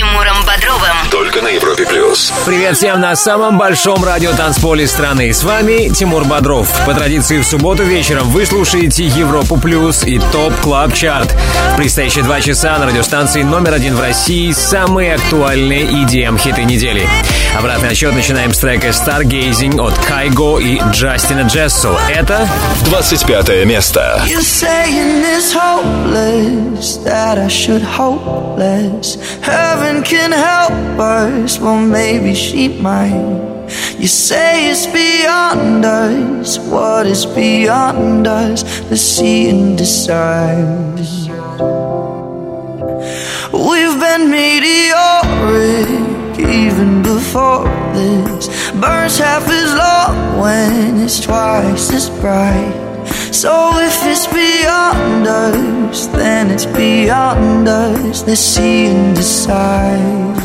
Тимуром Бодровым. Только на Европе плюс. Привет всем на самом большом радио танцполе страны. С вами Тимур Бодров. По традиции в субботу вечером вы слушаете Европу плюс и Top Club Chart. В предстоящие два часа на радиостанции номер один в России самые актуальные EDM хиты недели. Обратный отсчет начинаем с трека Stargazing от Кайго и Джастина Джессо. Это 25 место. Heaven can help us, well maybe she might. You say it's beyond us. What is beyond us? Let's see and. We've been meteoric even before this. Burns half as long when it's twice as bright. So if it's beyond us, then it's beyond us. Let's see and decide.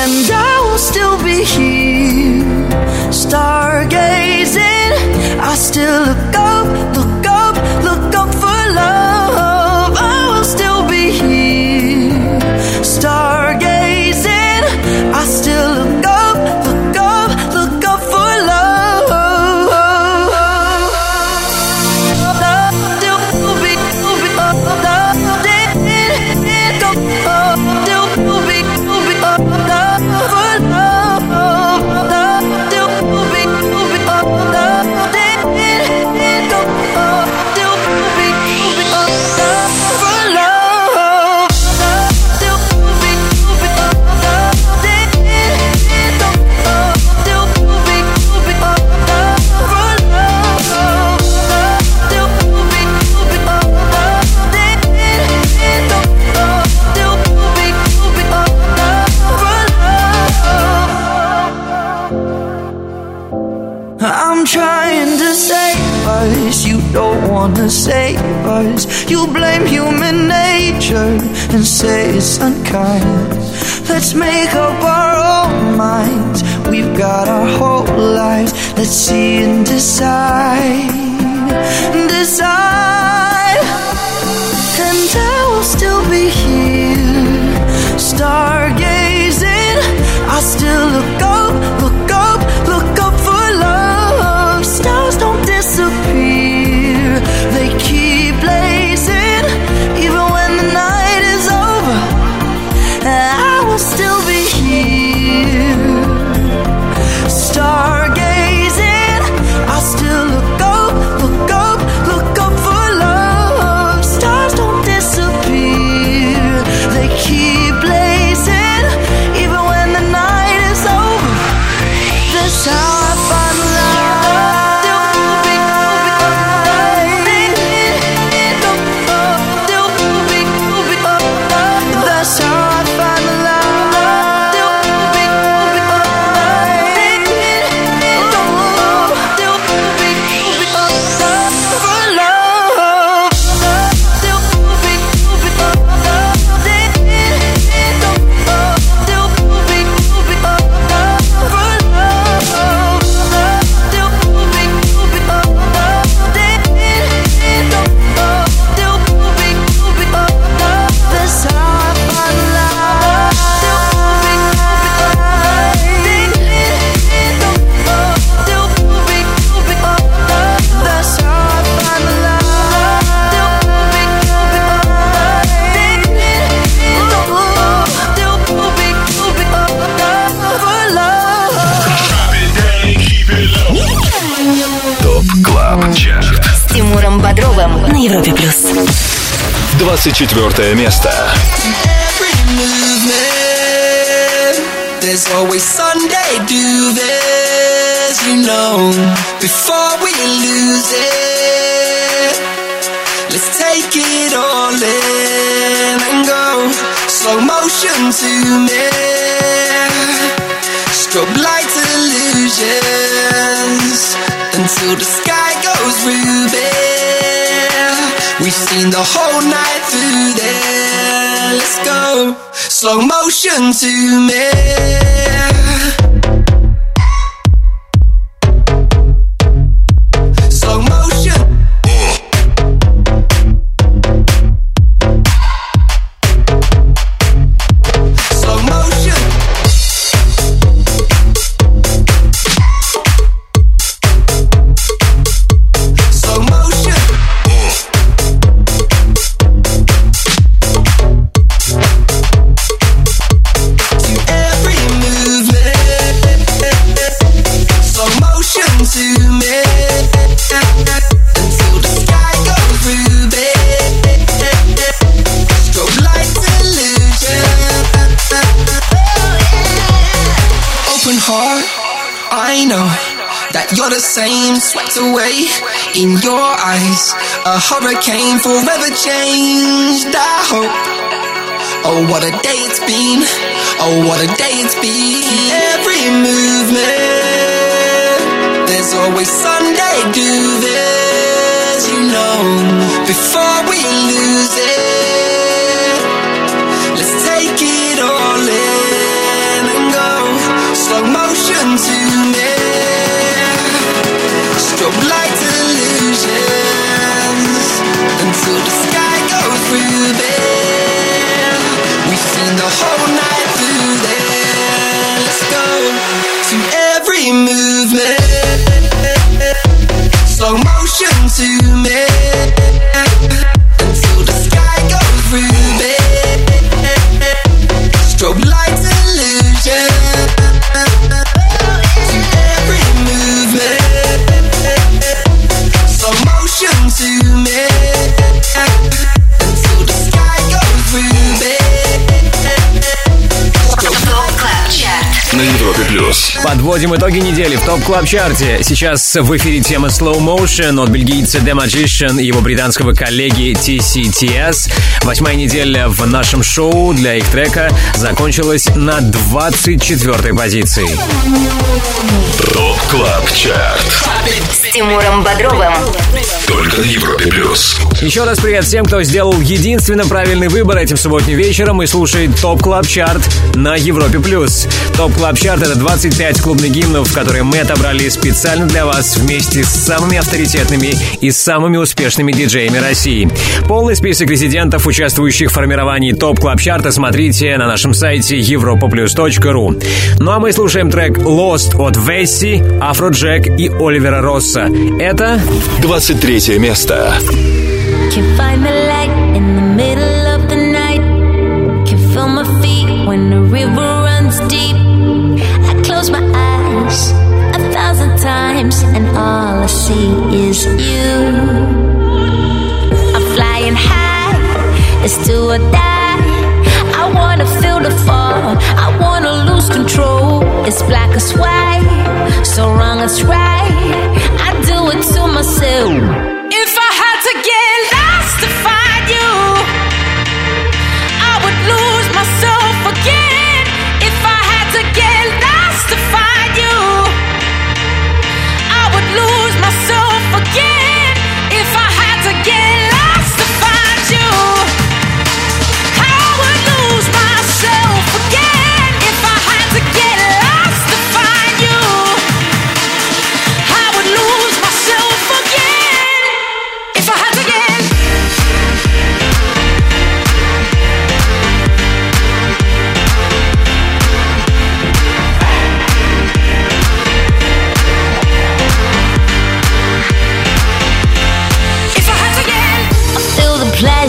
And I will still be here, stargazing. I still look up, look up, look up for love. I will still be here, stargazing. Save us. You blame human nature and say it's unkind. Let's make up our own minds. We've got our whole lives. Let's see and decide. Decide. And I will still be here, 24 место. Slow motion to me. A day it's been. Oh, what a day it's been. Every movement, there's always Sunday do this, you know. Before we lose it, let's take it all in and go slow motion to me. Strobe lights illusions until the sky goes through there. The whole night through there. Let's go to every movement. Подводим итоги недели в Top Club Chart е Сейчас в эфире тема Slow Motion от бельгийца The Magician и его британского коллеги TCTS. Восьмая неделя в нашем шоу для их трека закончилась на 24 позиции. Top Club Chart С Тимуром Бодровым. Только на Европе плюс. Еще раз привет всем, кто сделал единственно правильный выбор этим субботним вечером и слушает Top Club Chart на Европе+. плюс. Top Club Chart — это 25 клубных гимнов, которые мы отобрали специально для вас вместе с самыми авторитетными и самыми успешными диджеями России. Полный список резидентов, участвующих в формировании Top Club Chart а, смотрите на нашем сайте europaplus.ru. Ну а мы слушаем трек «Lost» от Vassy, Afrojack и Оливера Росса. Это 23 место. Can find the light in the middle of the night. Can feel my feet when the river runs deep. I close my eyes a thousand times, and all I see is you. I'm flying high, it's do or die. I wanna feel the fall, I wanna lose control. It's black as white, so wrong as right. I do it to myself.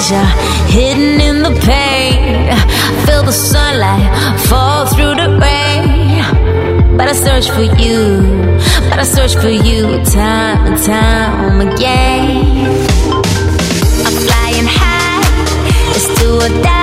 Pleasure hidden in the pain. Feel the sunlight fall through the rain. But I search for you, but I search for you time and time again. I'm flying high, it's do or die.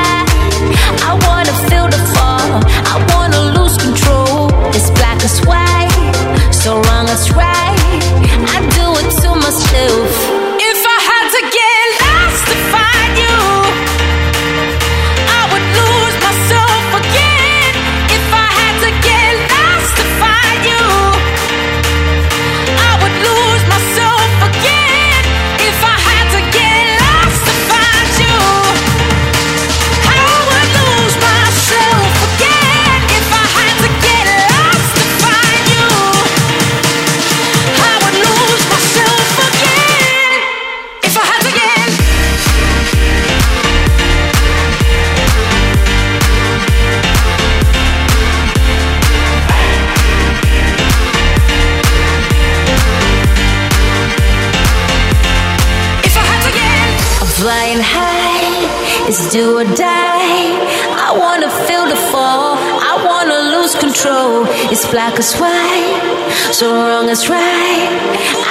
control. It's black as white, so wrong as right.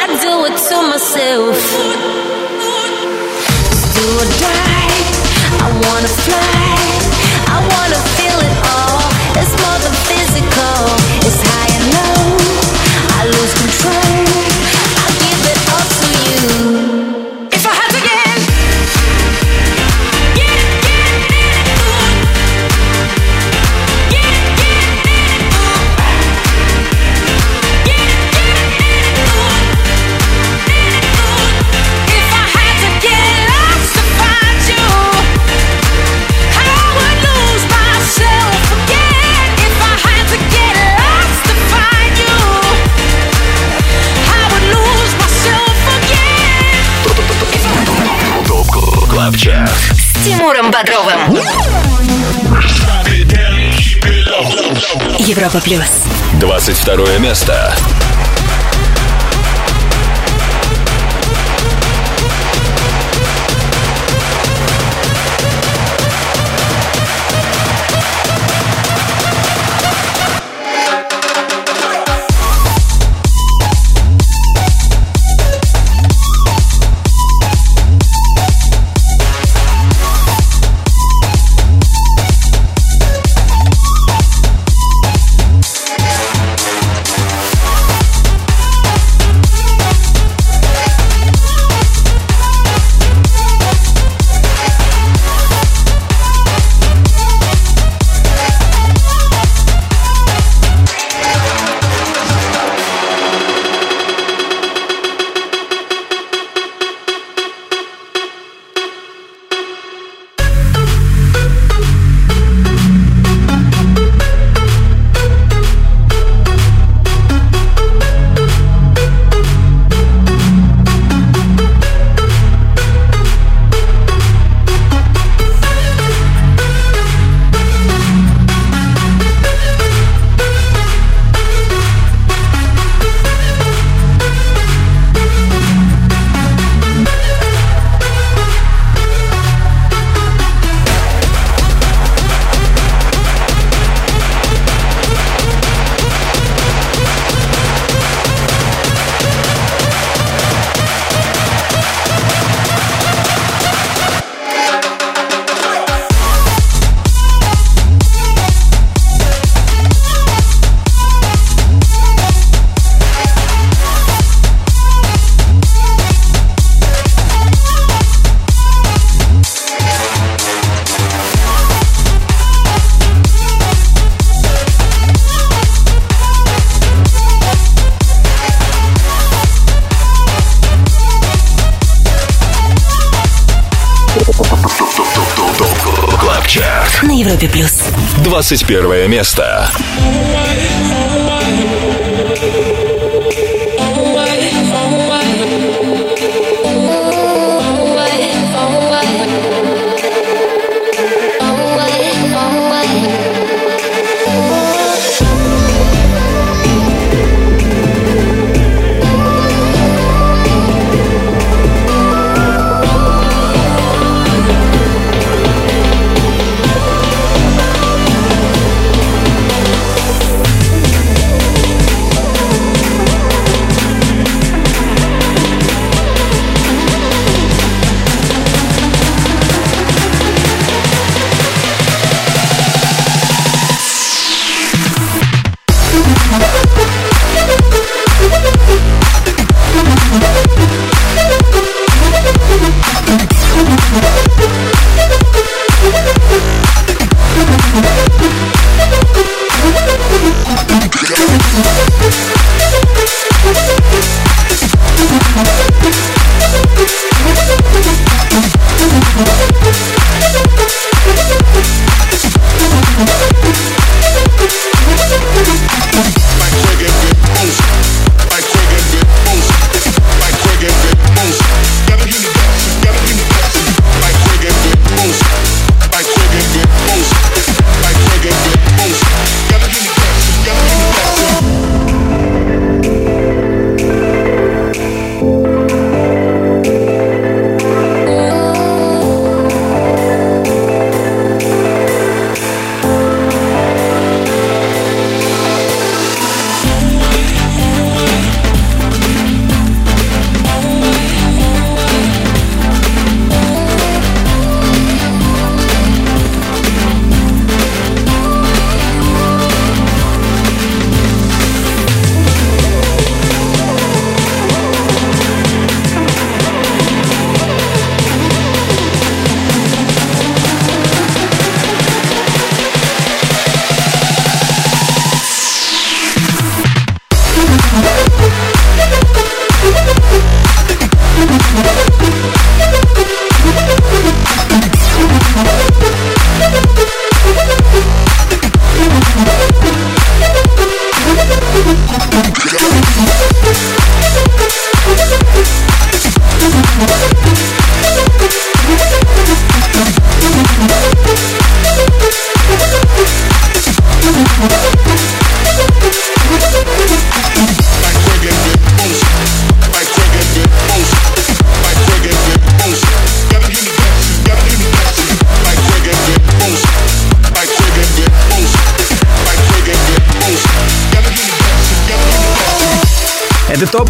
I do it to myself. Do or die. I wanna fly. Тимуром Бодровым. Европа плюс. 22 место. 21 место.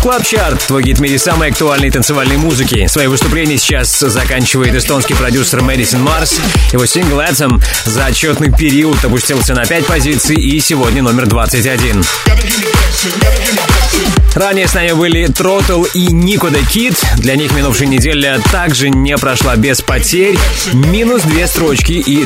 Club Chart, твой гид мире самой актуальной танцевальной музыки. Свои выступления сейчас заканчивает эстонский продюсер Мэдисон Марс. Его сингл Anthem за отчетный период опустился на 5 позиций и сегодня номер 21. Ранее с нами были Тротл и Никода Кит. Для них минувшая неделя также не прошла без потерь. Минус две строчки и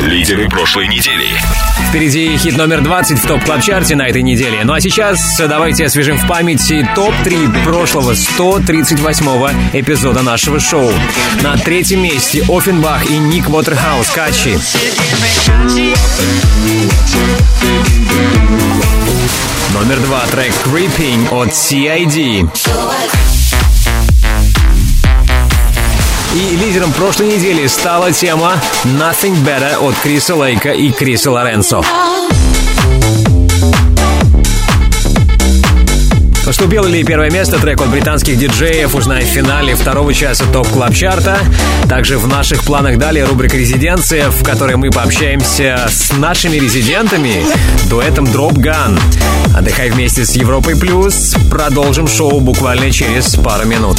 Лидеры прошлой недели. Впереди хит номер 20 в топ клаб чарте на этой неделе. Ну а сейчас давайте освежим в памяти топ-3 прошлого 138-го эпизода нашего шоу. На третьем месте Оффенбах и Ник Уотерхаус Качи. Номер два трек Creeping от CID. И лидером прошлой недели стала тема Nothing Better от Криса Лейка и Криса Лоренцо. Поступил ли первое место трек от британских диджеев, узнай в финале второго часа Top Club Chart а. Также в наших планах далее рубрика «Резиденция», в которой мы пообщаемся с нашими резидентами, дуэтом Dropgun. Отдыхай вместе с Европой Плюс. Продолжим шоу буквально через пару минут.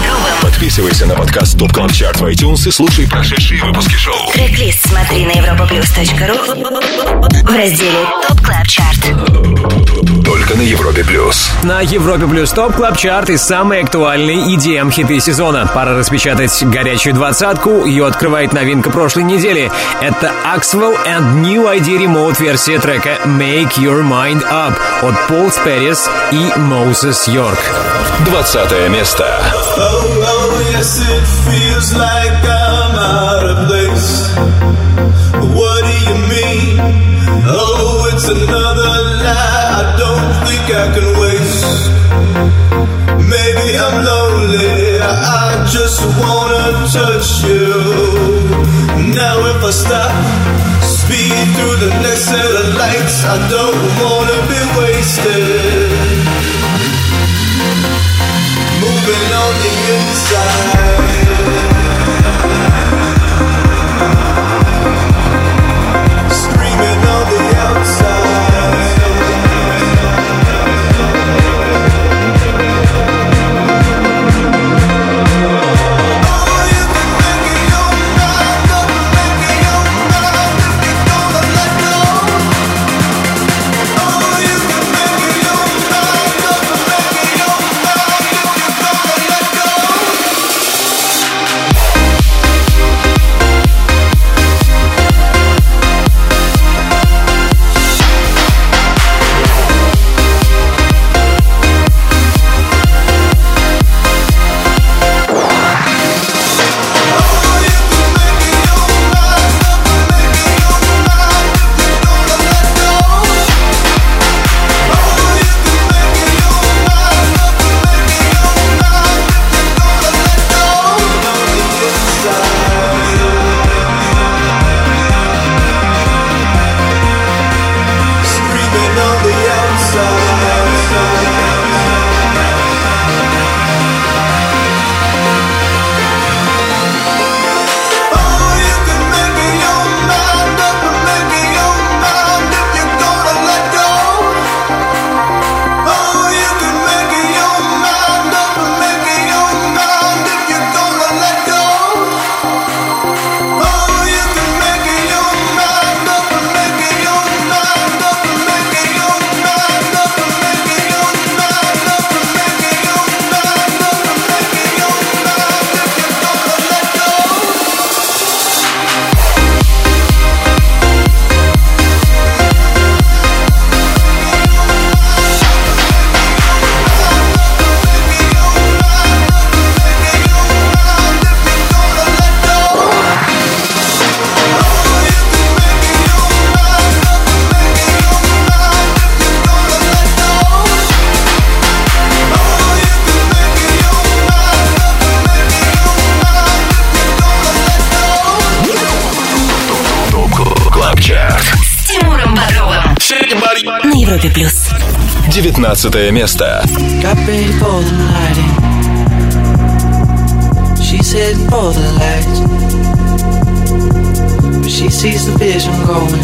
Подписывайся на подкаст ТОП КЛАБ ЧАРТ в iTunes и слушай прошедшие выпуски шоу. Трек-лист смотри на europaplus.ru в разделе ТОП Клаб Чарт. Только на Европе Плюс. На Европе Плюс Топ Клаб Чарт и самые актуальные EDM хиты сезона. Пора распечатать горячую двадцатку. Ее открывает новинка прошлой недели. Это Axwell and New ID Remode версия трека Make Your Mind Up от Пол Сперис и Моусес Йорк. 20 место. Oh, oh, yes, it feels like I'm out of place. What do you mean? Oh, it's another lie I don't think I can waste. Maybe I'm lonely, I just wanna touch you. Now, if I stop, speed through the next set of lights, I don't wanna be wasted moving on the inside. 19 место. Got ready for the night. She's heading for the lights. But she sees the vision going.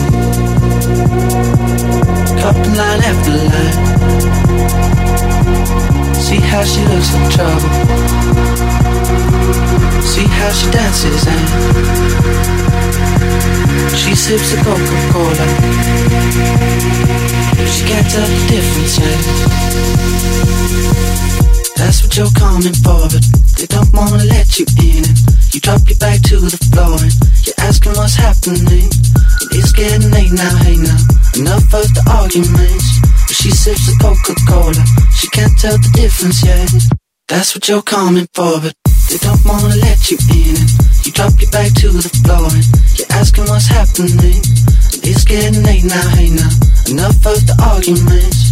Cupping line after line. See how she looks in trouble. See how she dances and she sips the Coca-Cola. She can't tell the difference yet. That's what you're coming for, but they don't wanna let you in. And you drop your back to the floor and you're asking what's happening. And it's getting late now, hey now. Enough of the arguments. But she sips the Coca-Cola. She can't tell the difference yet. That's what you're coming for, but they don't wanna let you in. You drop your back to the floor and you're asking what's happening. It's getting late now, hey now. Enough of the arguments.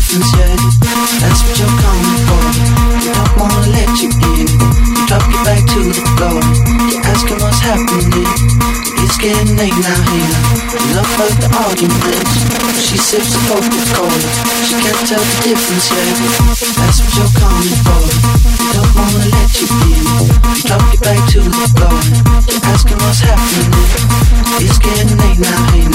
Difference yet. That's what you're coming for, they don't wanna let you in back to the floor. You're asking what's happening. It's getting late now here. Enough of the arguments. She sips the focus cola. She can't tell the difference yet. That's what you're coming for. We don't wanna let you in. We drop you back to the floor. You're asking what's happening. It's getting late now here.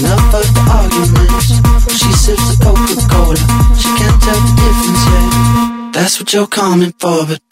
Enough of the arguments. She sips the Coca Cola. She can't tell the difference yet. That's what you're coming for, but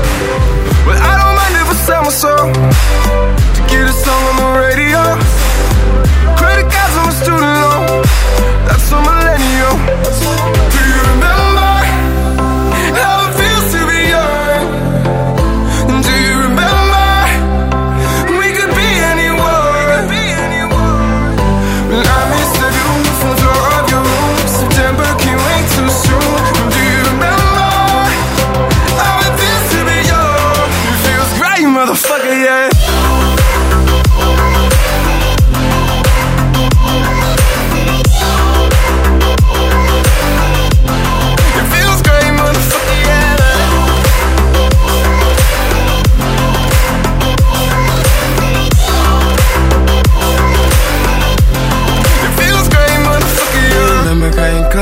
so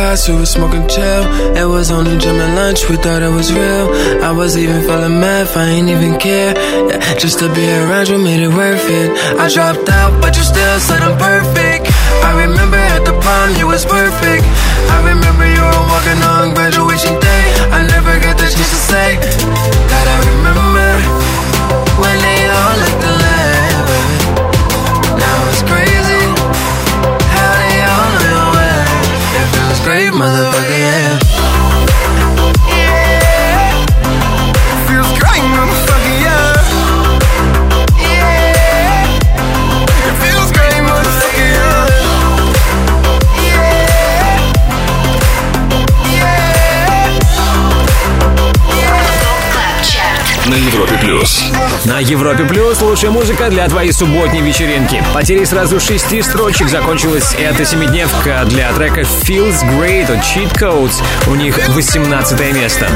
we was smoking chill. It was only gym and lunch, we thought it was real. I was even feeling math, I ain't even care. Yeah, just to be around you made it worth it. I dropped out, but you still said I'm perfect. I remember at the prom, you was perfect. I remember you were walking on graduation day. Плюс. На Европе Плюс лучшая музыка для твоей субботней вечеринки. Потери сразу шести строчек закончилась эта семидневка для трека Feels Great от Cheat Codes. У них 18 место.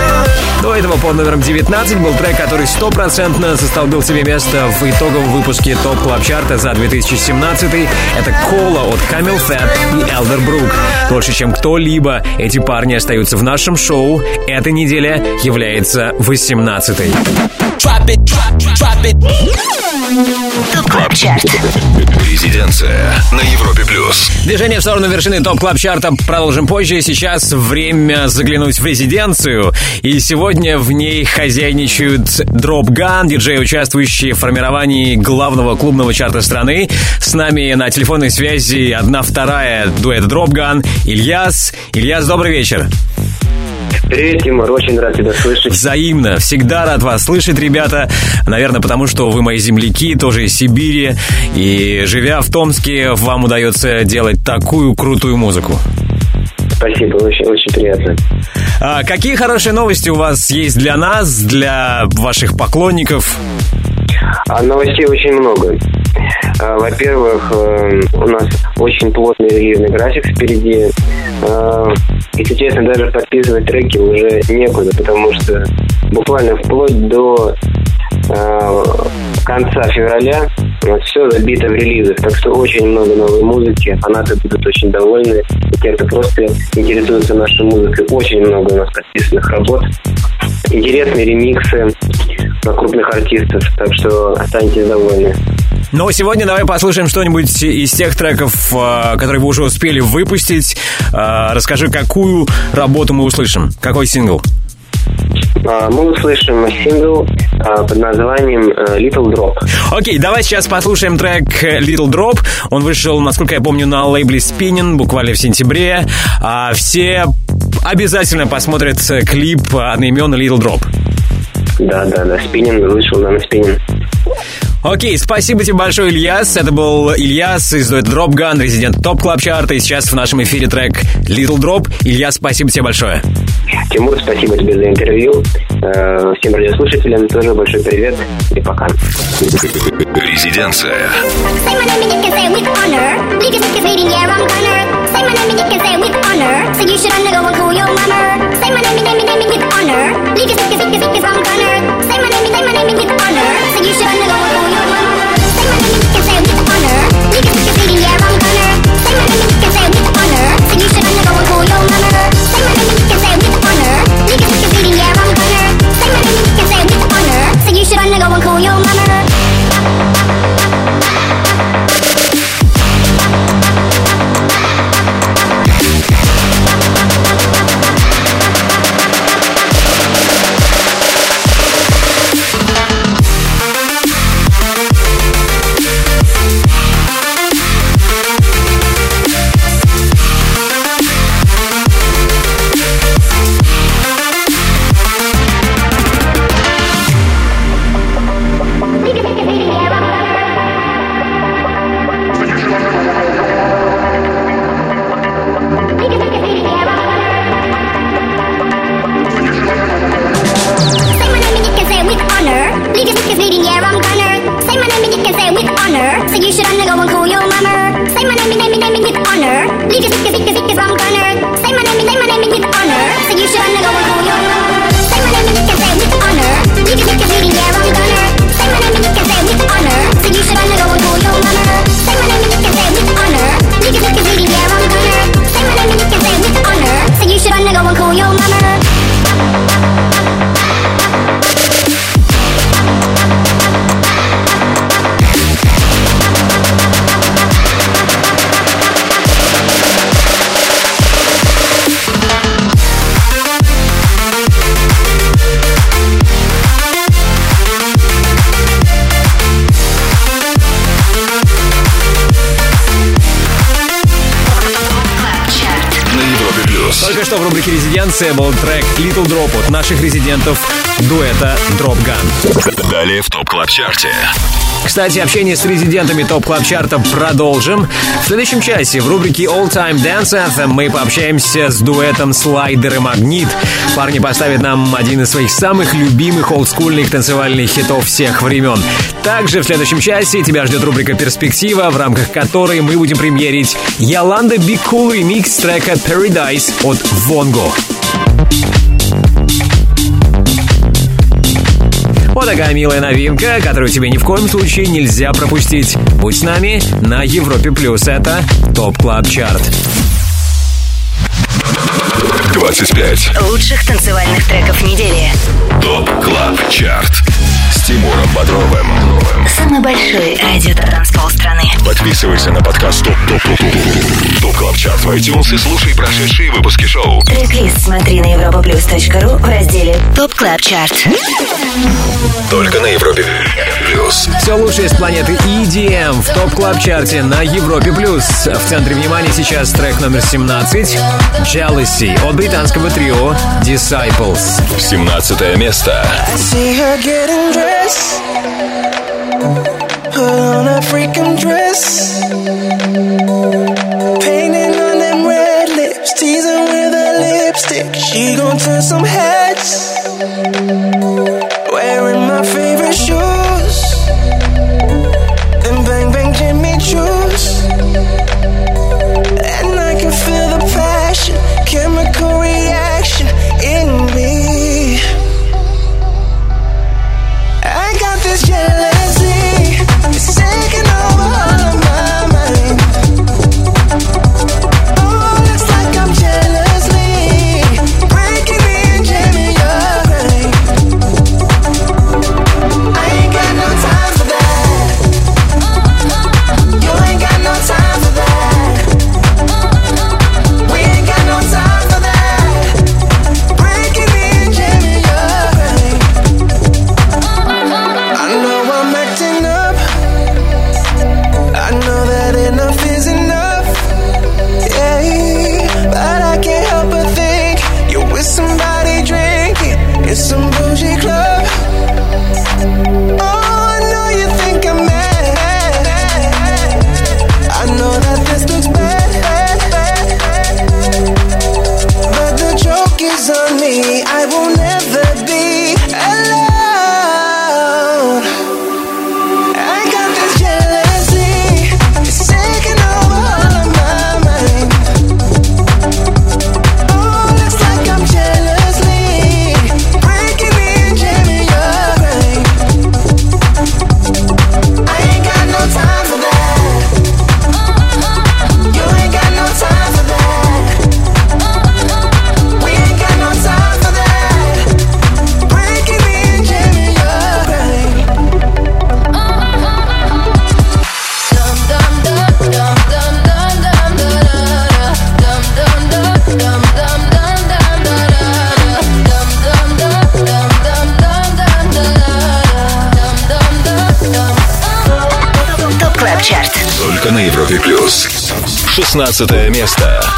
До этого под номером 19 был трек, который стопроцентно составил себе место в итоговом выпуске ТОП Клаб Чарта за 2017. Это Cola от CamelPhat и Elderbrook. Больше, чем кто-либо, эти парни остаются в нашем шоу. Эта неделя является 18-й. Drop it, drop, drop it. ТОП КЛАБ ЧАРТ. Резиденция на Европе плюс. Движение в сторону вершины топ клаб чарта продолжим позже. Сейчас время заглянуть в резиденцию. И сегодня в ней хозяйничают Drop Gun, диджей, участвующий в формировании главного клубного чарта страны. С нами на телефонной связи одна вторая дуэт Drop Gun, Ильяс. Ильяс, добрый вечер. Привет, Тимур, очень рад тебя слышать. Взаимно. Всегда рад вас слышать, ребята. Наверное, потому что вы мои земляки, тоже из Сибири. И живя в Томске, вам удается делать такую крутую музыку. Спасибо, очень, очень приятно. А какие хорошие новости у вас есть для нас, для ваших поклонников? А новостей очень много. А, Во-первых, э, у нас очень плотный релизный график впереди. А, Если честно, даже подписывать треки уже некуда, потому что буквально вплоть до конца февраля все забито в релизах. Так что очень много новой музыки. Фанаты будут очень довольны. И те, кто просто интересуется нашей музыкой, очень много у нас подписанных работ. Интересные ремиксы крупных артистов. Так что останетесь довольны. Но сегодня давай послушаем что-нибудь из тех треков, э, которые вы уже успели выпустить. Э, Расскажи, какую работу мы услышим? Какой сингл? А, Мы услышим сингл а, под названием э, Little Drop. Окей, давай сейчас послушаем трек Little Drop. Он вышел, насколько я помню, на лейбле Spinning буквально в сентябре. А все обязательно посмотрят клип одноименный Little Drop. Да, да, да, спиннинг вышел, да, на спиннинг. Окей, спасибо тебе большое, Ильяс. Это был Ильяс из дуэта Drop Gun, резидент топ клаб чарта. И сейчас в нашем эфире трек Little Drop. Ильяс, спасибо тебе большое. Тимур, спасибо тебе за интервью. Э, Всем радиослушателям тоже большой привет и пока. Резиденция. name you can say with honor. So you should undergo and call your mama. Say my name, name, name, name with honor. Leave your sick, sick, sick, I'm gonna. Say my name, name, name with honor. So you should undergo and call your. Cookie. Был трек Little Drop от наших резидентов дуэта Drop Gun. Далее в ТОП Клаб Чарте. Кстати, общение с резидентами ТОП Клаб Чарта продолжим. В следующем часе в рубрике All Time Dance Anthem мы пообщаемся с дуэтом Слайдер и Магнит. Парни поставят нам один из своих самых любимых олдскульных танцевальных хитов всех времен. Также в следующем часе тебя ждет рубрика «Перспектива», в рамках которой мы будем премьерить Yolanda Be Cool ремикс трека Paradise от Wongo. Вот такая милая новинка, которую тебе ни в коем случае нельзя пропустить. Будь с нами на Европе Плюс. Это ТОП Клаб Чарт. 25. Лучших танцевальных треков недели. ТОП Клаб Чарт. С Тимуром Бодровым. Самый большой радиотанцпол страны. Подписывайся на подкаст ТОП ТОП ТОП ТОП ТОП Клаб Чарт в iTunes и слушай прошедшие выпуски шоу. Трек-лист смотри на europaplus.ru в разделе ТОП Клаб Чарт. Только на Европе Плюс. Все лучшее с планеты EDM в ТОП Клаб Чарте на Европе Плюс. В центре внимания сейчас трек номер 17 Jealousy от британского трио Disciples. 17 место. I see her getting dressed. Put on a freaking dress. Painting on them red lips. Teasing with a lipstick. She gon' turn some heads. 16 место.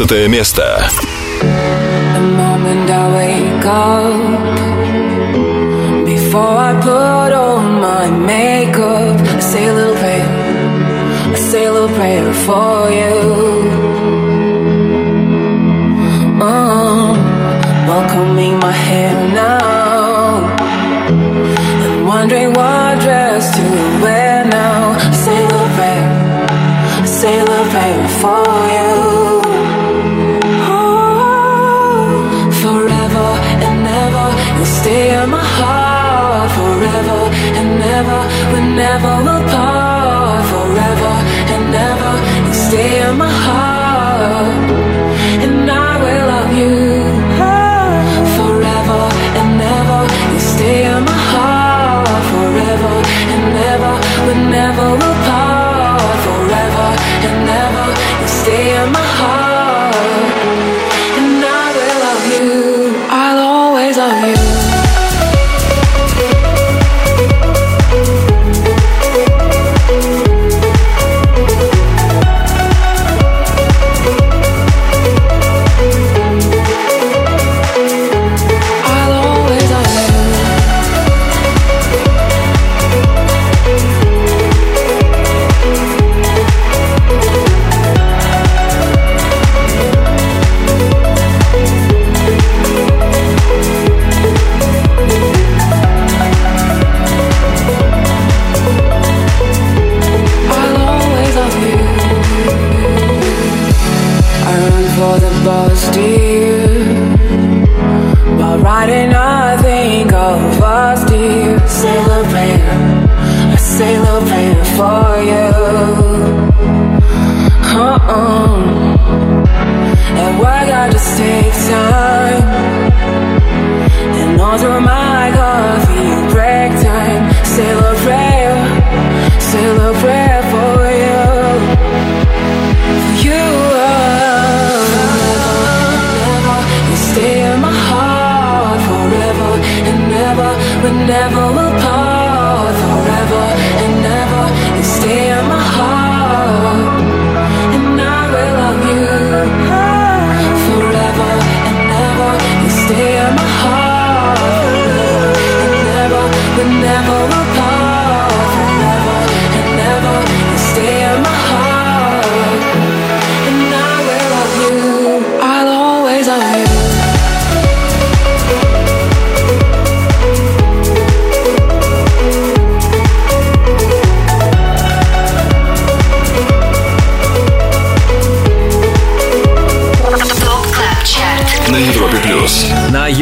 15 место.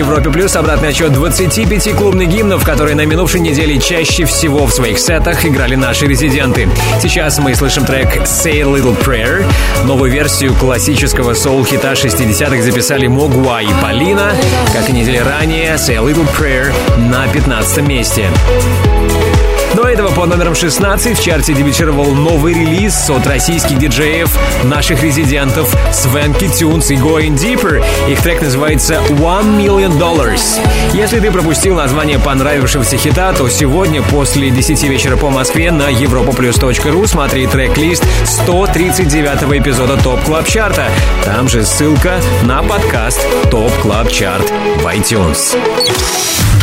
Европе Плюс обратный отчет 25 клубных гимнов, которые на минувшей неделе чаще всего в своих сетах играли наши резиденты. Сейчас мы слышим трек «Say a Little Prayer». Новую версию классического соул-хита 60-х записали Могуа и Полина. Как и недели ранее, «Say a Little Prayer» на 15 месте. Этого по номерам 16 в чарте дебютировал новый релиз от российских диджеев, наших резидентов Свенки Тюнс и Going Deeper. Их трек называется One Million Dollars. Если ты пропустил название понравившегося хита, то сегодня после 10 вечера по Москве на europaplus.ru смотри трек-лист 139 эпизода ТОП Клаб Чарта. Там же ссылка на подкаст ТОП Клаб Чарт в iTunes.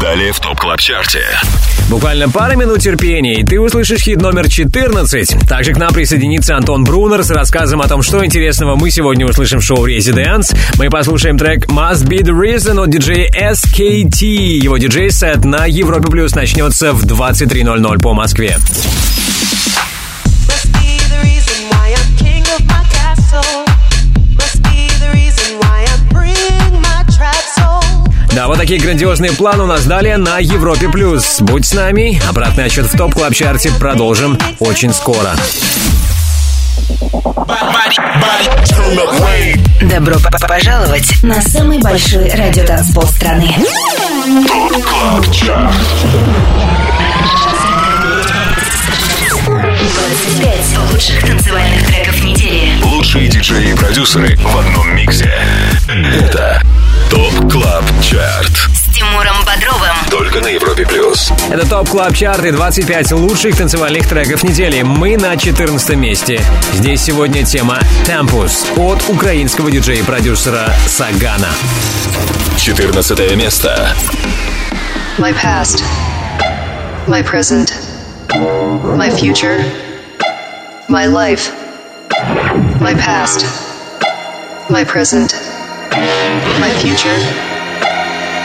Далее в ТОП КЛАБ ЧАРТе. Буквально пара минут терпения, и ты услышишь хит номер 14. Также к нам присоединится Антон Брунер с рассказом о том, что интересного мы сегодня услышим в шоу Residence. Мы послушаем трек Must Be The Reason от диджея SKT. Его диджей-сет на Европе Плюс начнется в 23.00 по Москве. Да, вот такие грандиозные планы у нас далее на Европе Плюс. Будь с нами. Обратный отчет в топ клаб чарте продолжим очень скоро. Добро п- пожаловать на самый большой радиотанцпол страны. 25 лучших танцевальных треков недели. Лучшие диджеи и продюсеры в одном миксе. Это ТОП КЛАБ ЧАРТ. С Тимуром Бодровым. Только на Европе Плюс. Это ТОП Клаб Чарт и 25 лучших танцевальных треков недели. Мы на 14 месте. Здесь сегодня тема «Tempus» от украинского диджея и продюсера Сагана. 14 место. My past, my present, my future, my life, my past, my present, my future,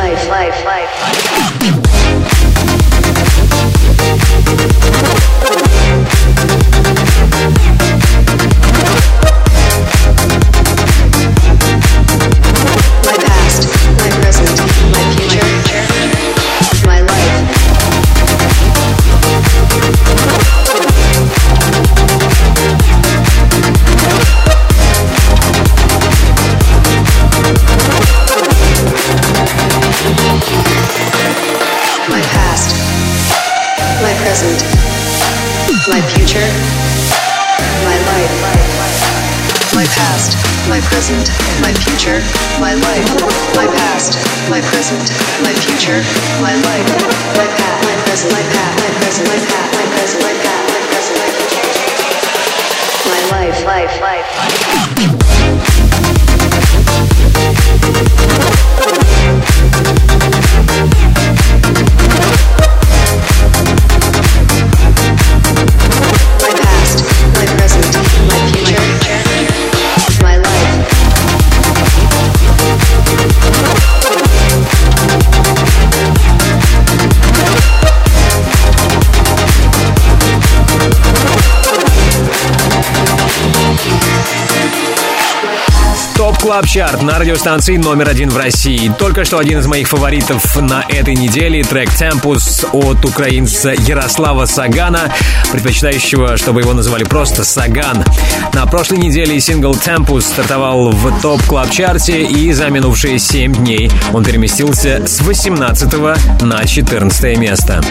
life, life, life. here. Клаб Чарт на радиостанции номер один в России. Только что один из моих фаворитов на этой неделе трек «Tempus» от украинца Ярослава Сагана, предпочитающего, чтобы его называли просто Саган. На прошлой неделе сингл «Tempus» стартовал в ТОП Клаб Чарте и за минувшие 7 дней он переместился с 18 на 14 место.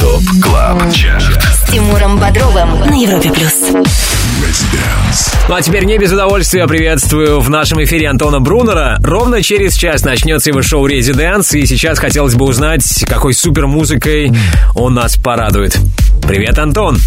ТОП КЛАБ ЧАРТ. С Тимуром Бодровым на Европе плюс. Ну а теперь не без удовольствия приветствую в нашем эфире Антона Брунера. Ровно через час начнется его шоу «Residance», и сейчас хотелось бы узнать, какой супер музыкой он нас порадует. Привет, Антон!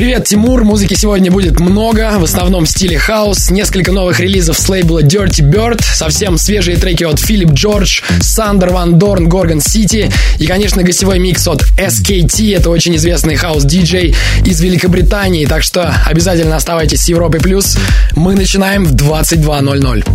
Привет, Тимур. Музыки сегодня будет много, в основном в стиле хаус. Несколько новых релизов с лейбла Dirtybird, совсем свежие треки от Philip George, Sander van Doorn, Gorgon City и, конечно, гостевой микс от SKT. Это очень известный хаус-диджей из Великобритании, так что обязательно оставайтесь с Европой плюс. Мы начинаем в 22.00.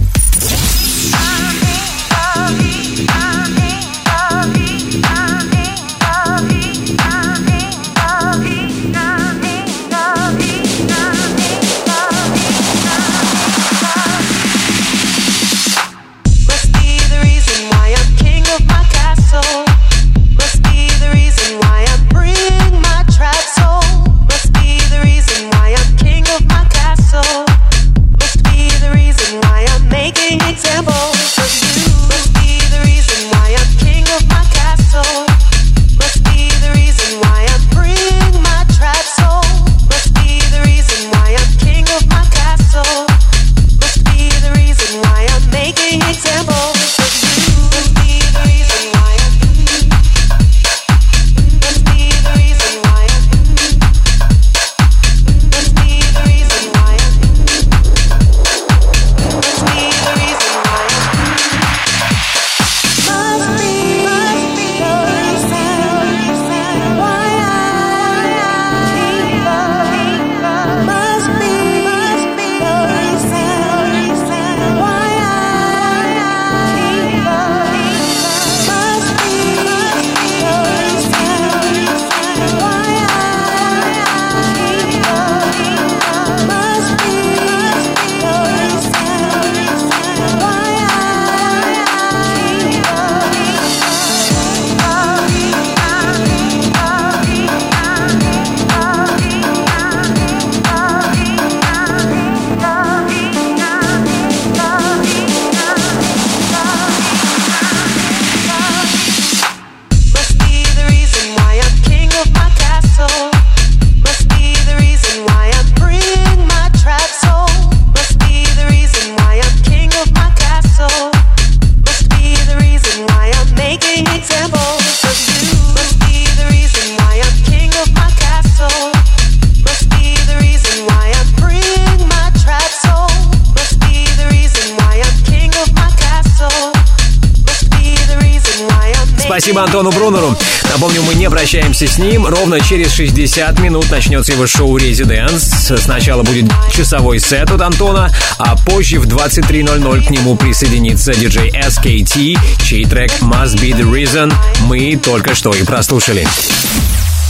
ним. Ровно через 60 минут начнется его шоу «Резиденс». Сначала будет часовой сет от Антона, а позже в 23.00 к нему присоединится диджей SKT, чей трек «Must Be The Reason» мы только что и прослушали.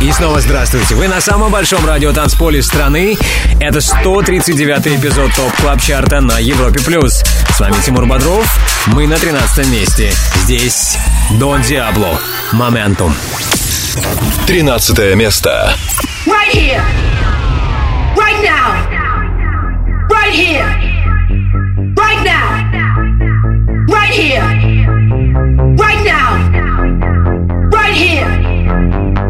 И снова здравствуйте. Вы на самом большом радиотанцполе страны. Это 139-й эпизод ТОП Клаб Чарта на Европе+. плюс. С вами Тимур Бодров. Мы на 13 месте. Здесь Don Diablo. Momentum. 13 место. Right here. Right now. Right here. Right now. Right here. Right now. Right here.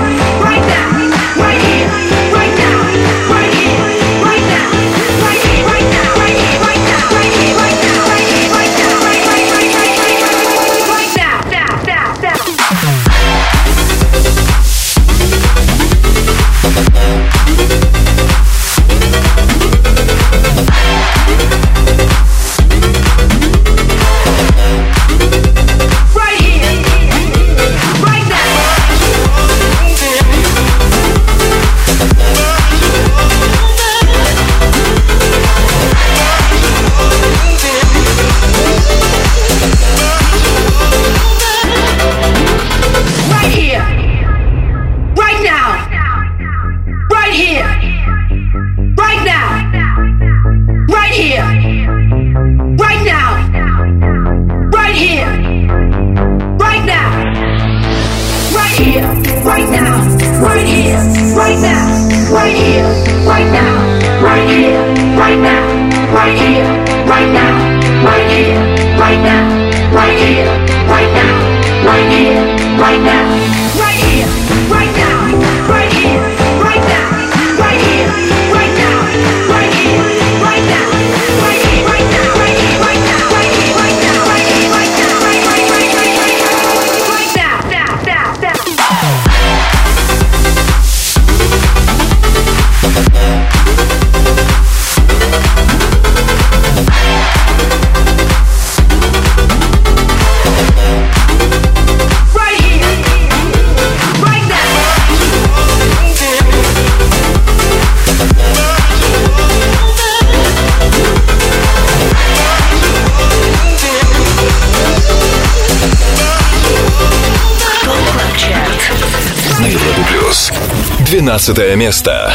12 место.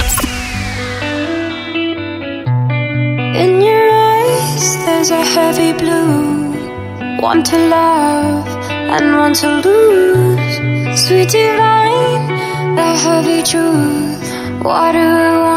In your eyes, there's a heavy blue. One to love and one to lose. Sweet divine, the heavy truth. What do I want?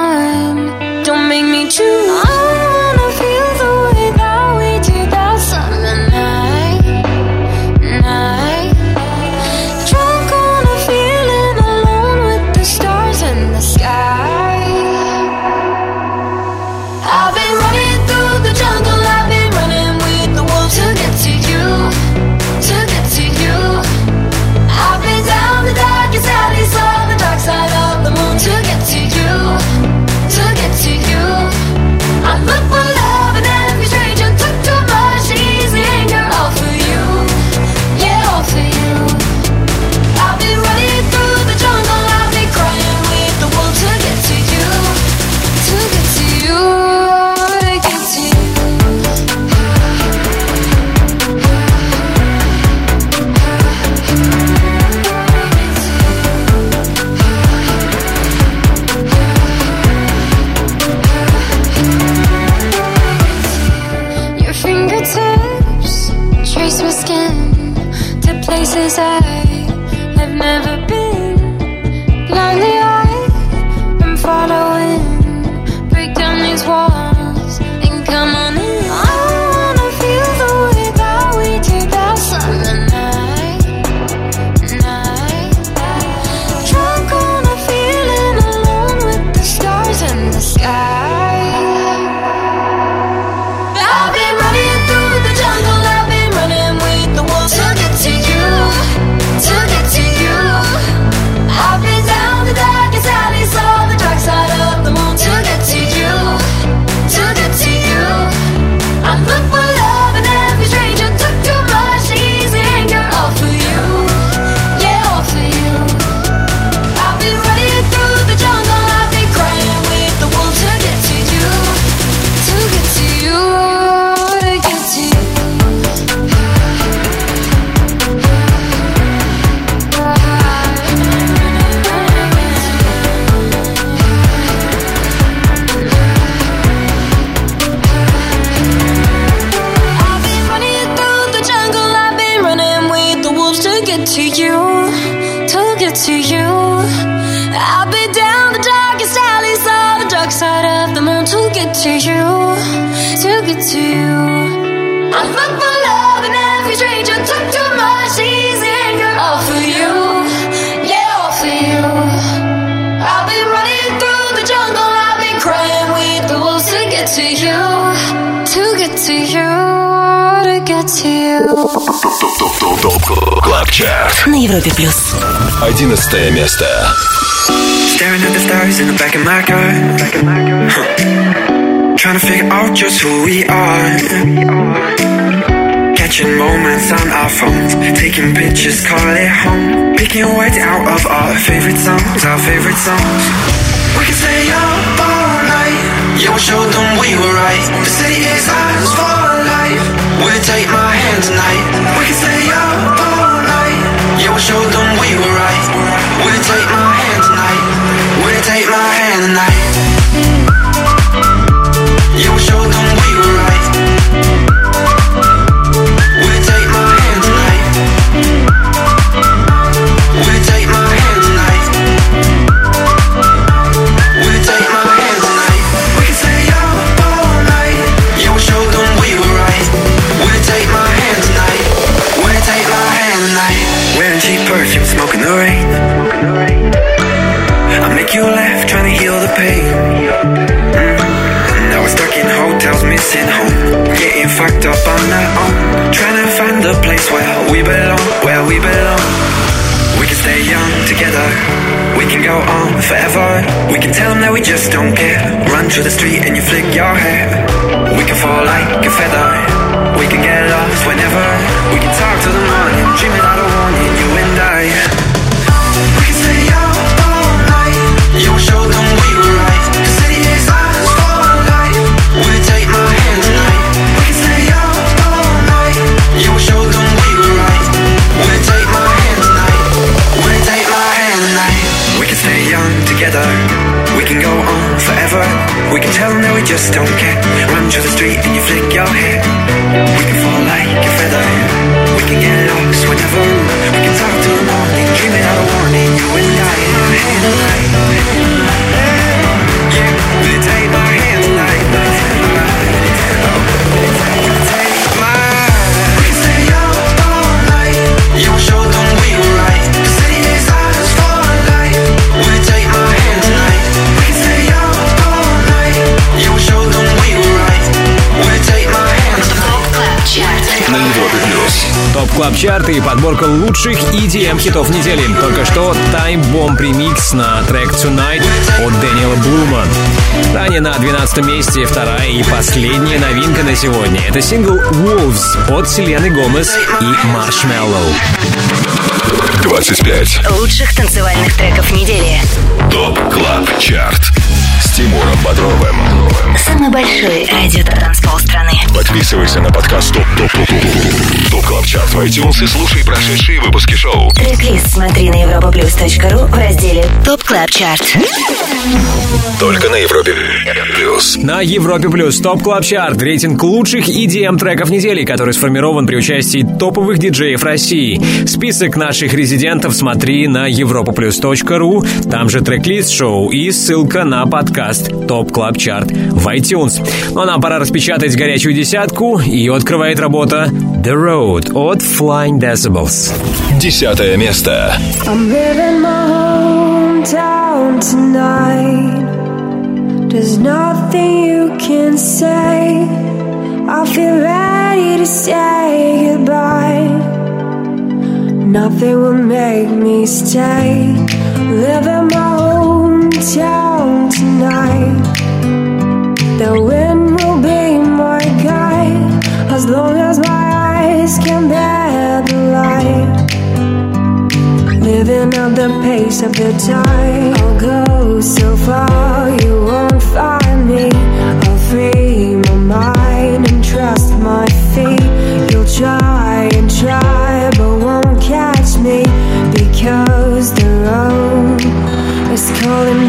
dark side of the moon to get to you, to get to you. I fuck my love and every stranger took too much easy anger. All for you, yeah, all for you. I've been running through the jungle, I've been crying with the wolves to get to you, to get to you, to get to you. ТОП КЛАБ ЧАРТ На Европе плюс. Одиннадцатое место. Staring at the stars in the back of my car. Huh. Trying to figure out just who we are. Catching moments on our phones. Taking pictures, call it home. Picking words out of our favorite songs, our favorite songs. We can stay up all night. Yeah, we'll show them we were right. The city is ours for life. Will take my hand tonight. We can stay up all night. Yeah, we'll show them we were right. Forever. We can tell them that we just don't care. Run through the street and you flick your hair. We can fall like a feather. We can get lost whenever. We can talk till the morning, dream without a warning. You and I. we just don't care. Run through the street and you flick your hair. We can fall like a feather. We can get lost whenever. We can talk till the morning, dream without a warning. You and I, in hand. Yeah, Club Chart и подборка лучших EDM хитов недели. Только что Time Bomb ремикс на трек Tonight от Дэниела Блума. Ранее на 12 месте вторая и последняя новинка на сегодня. Это сингл Wolves от Селены Гомес и Marshmello. 25. Лучших танцевальных треков недели. TOP CLUB CHART. С Тимуром Бодровым. Самый большой радиотанцпол страны. Подписывайся на подкаст TOP TOP TOP TOP TOP CLUB CHART в iTunes и слушай прошедшие выпуски шоу. Трек-лист смотри на europaplus.ru в разделе TOP Club Chart. Только на Европе Плюс. На Европе Плюс Top Club Chart. Рейтинг лучших EDM треков недели, который сформирован при участии топовых диджеев России. Список наших резидентов смотри на europaplus.ru. Там же трек-лист шоу и ссылка на подкаст Top Club Chart в iTunes. Ну а нам пора распечатать горячую десятку. Ее открывает работа The Road от Flying Decibels. Десятое место. I'm leaving my hometown tonight. There's nothing you can say. I feel ready to say goodbye. Nothing will make me stay. Living my hometown. The wind will be my guide as long as my eyes can bear the light. Living at the pace of the tide. I'll go so far, you won't find me. I'll free my mind and trust my feet. You'll try and try, but won't catch me because the road is calling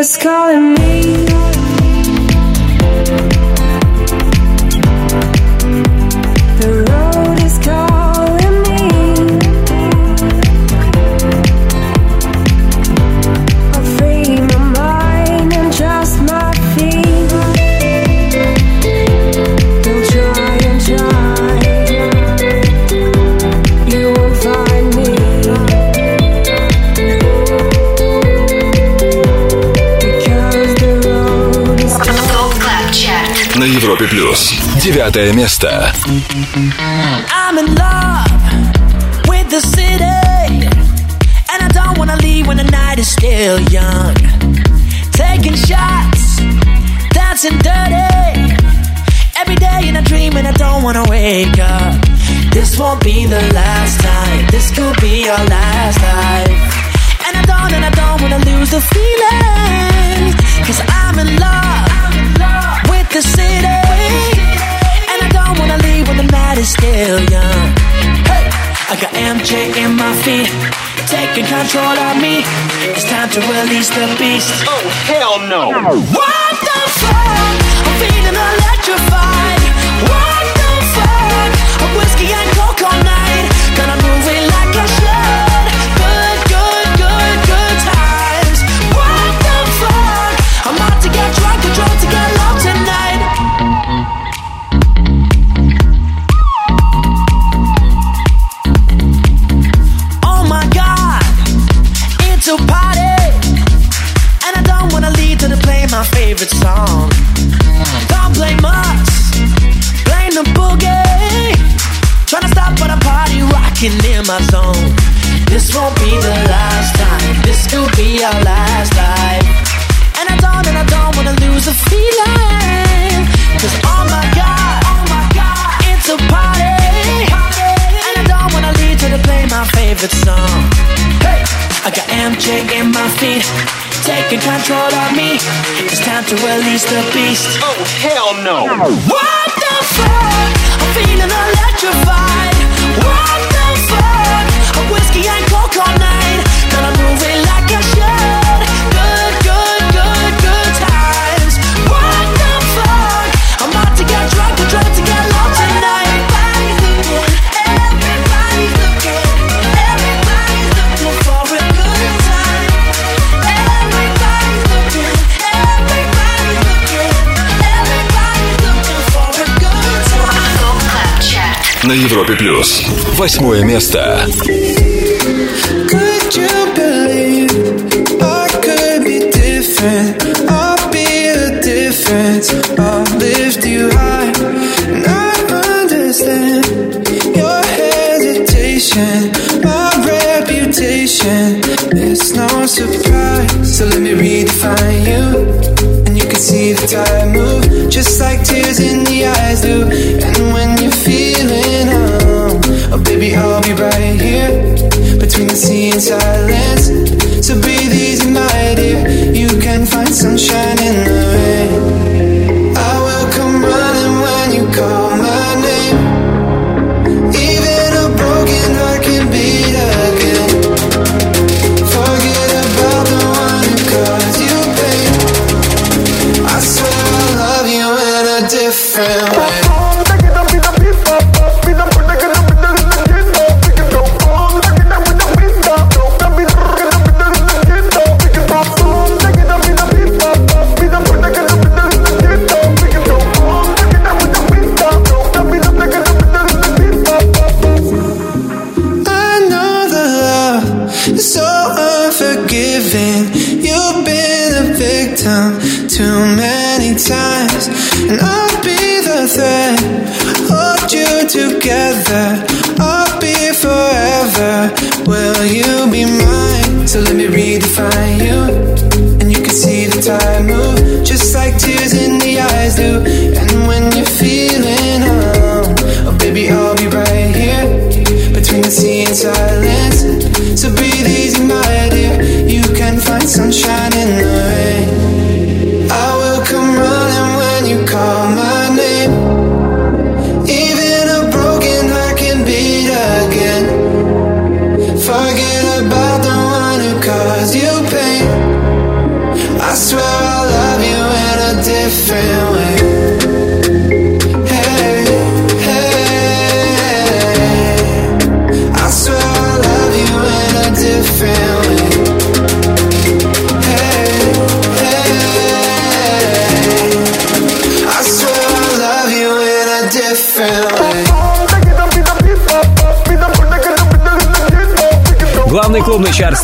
It's calling me Место. I'm in love with the city. And I don't wanna leave when the night is still young. Taking shots, dancing dirty. Every day in a dream, and I don't wanna wake up. This won't be the last time. This could be our last life. And I don't, and I don't wanna lose the feeling. Cause I'm in love, I'm in love. with the city don't wanna leave when the night is still young. Hey, I got MJ in my feet, taking control of me. It's time to release the beast. Oh hell no! What the fuck? I'm feeling electrified. What the fuck? I'm whiskey and coke all night. Gonna move it like taking control of me. It's time to release the beast. Oh, hell no. What the fuck? I'm feeling electrified. Европе плюс. Восьмое место. Could you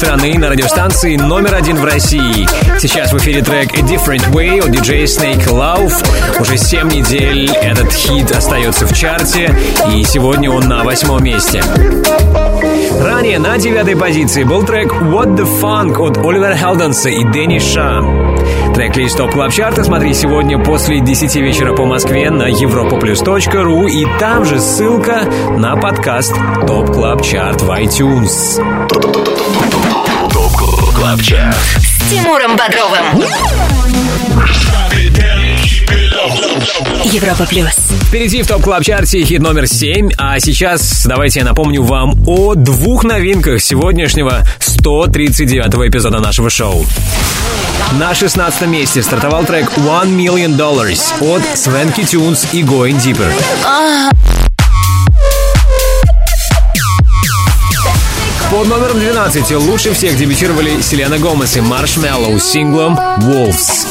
страны на радиостанции номер один в России. Сейчас в эфире трек A Different Way от DJ Snake Lauv. Уже 7 недель этот хит остается в чарте, и сегодня он на восьмом месте. Ранее на девятой позиции был трек What the Funk от Оливера Хелденса и Дэнни Ша. Трек-лист TOP Club Chart а смотри сегодня после 10 вечера по Москве на europaplus.ru и там же ссылка на подкаст TOP Club Chart в iTunes. TOP CLUB CHART С Тимуром Бодровым. Европа плюс. Впереди в TOP Club Chart е хит номер 7, а сейчас давайте я напомню вам о двух новинках сегодняшнего 139 эпизода нашего шоу. На 16 месте стартовал трек One Million Dollars от Swanky Tunes и Going Deeper. Под номером 12 лучше всех дебютировали Селена Гомес и Marshmello с синглом Wolves.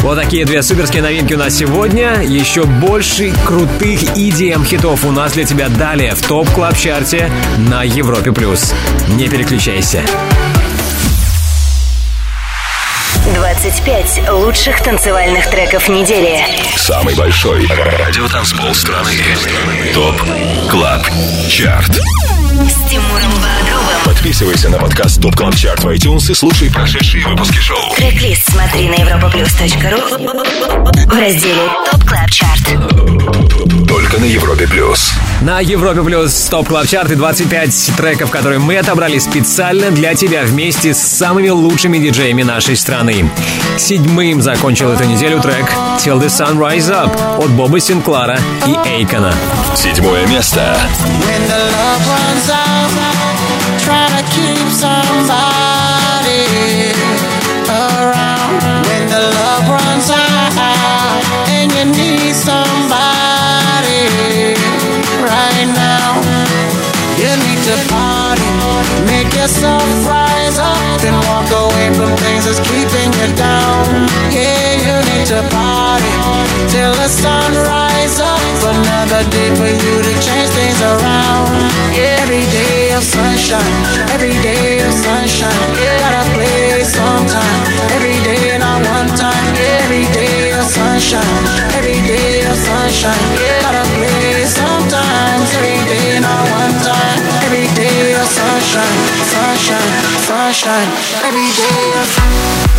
Вот такие две суперские новинки у нас сегодня. Еще больше крутых EDM-хитов у нас для тебя далее в TOP Club Chart е на Европе+. плюс. Не переключайся. 25 лучших танцевальных треков недели. Самый большой радиотанцпол страны. TOP CLUB CHART С Тимуром Бодровым. Подписывайся на подкаст TOP CLUB CHART в iTunes и слушай прошедшие выпуски шоу. Трек-лист смотри на europaplus.ru в разделе TOP Club Chart. Только на Европе Плюс. На Европе Плюс TOP Club Chart и 25 треков, которые мы отобрали специально для тебя вместе с самыми лучшими диджеями нашей страны. Седьмым закончил эту неделю трек Till the Sun Rise Up от Боба Синклара и Эйкона. Седьмое место. When the love runs out, somebody around. When the love runs out, and you need somebody right now, you need to party, make yourself rise up, then walk away from things that's keeping you down. Yeah, to party till the sun rise up. Another day for you to change things around. Every day of sunshine, every day of sunshine. Gotta play sometime, every day not one time. Every day of sunshine, every day of sunshine. Gotta play sometimes, every day not one time. Every day of sunshine, sunshine, sunshine. Every day of every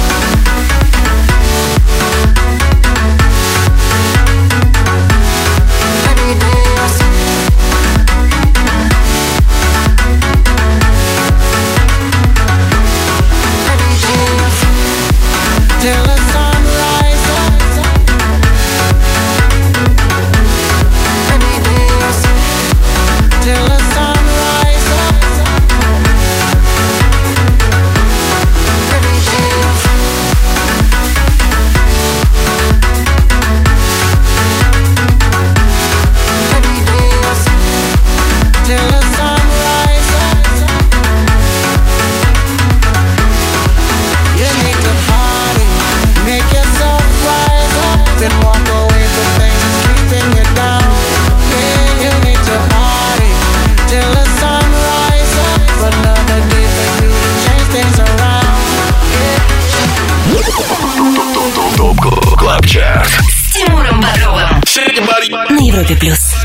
На Европе плюс.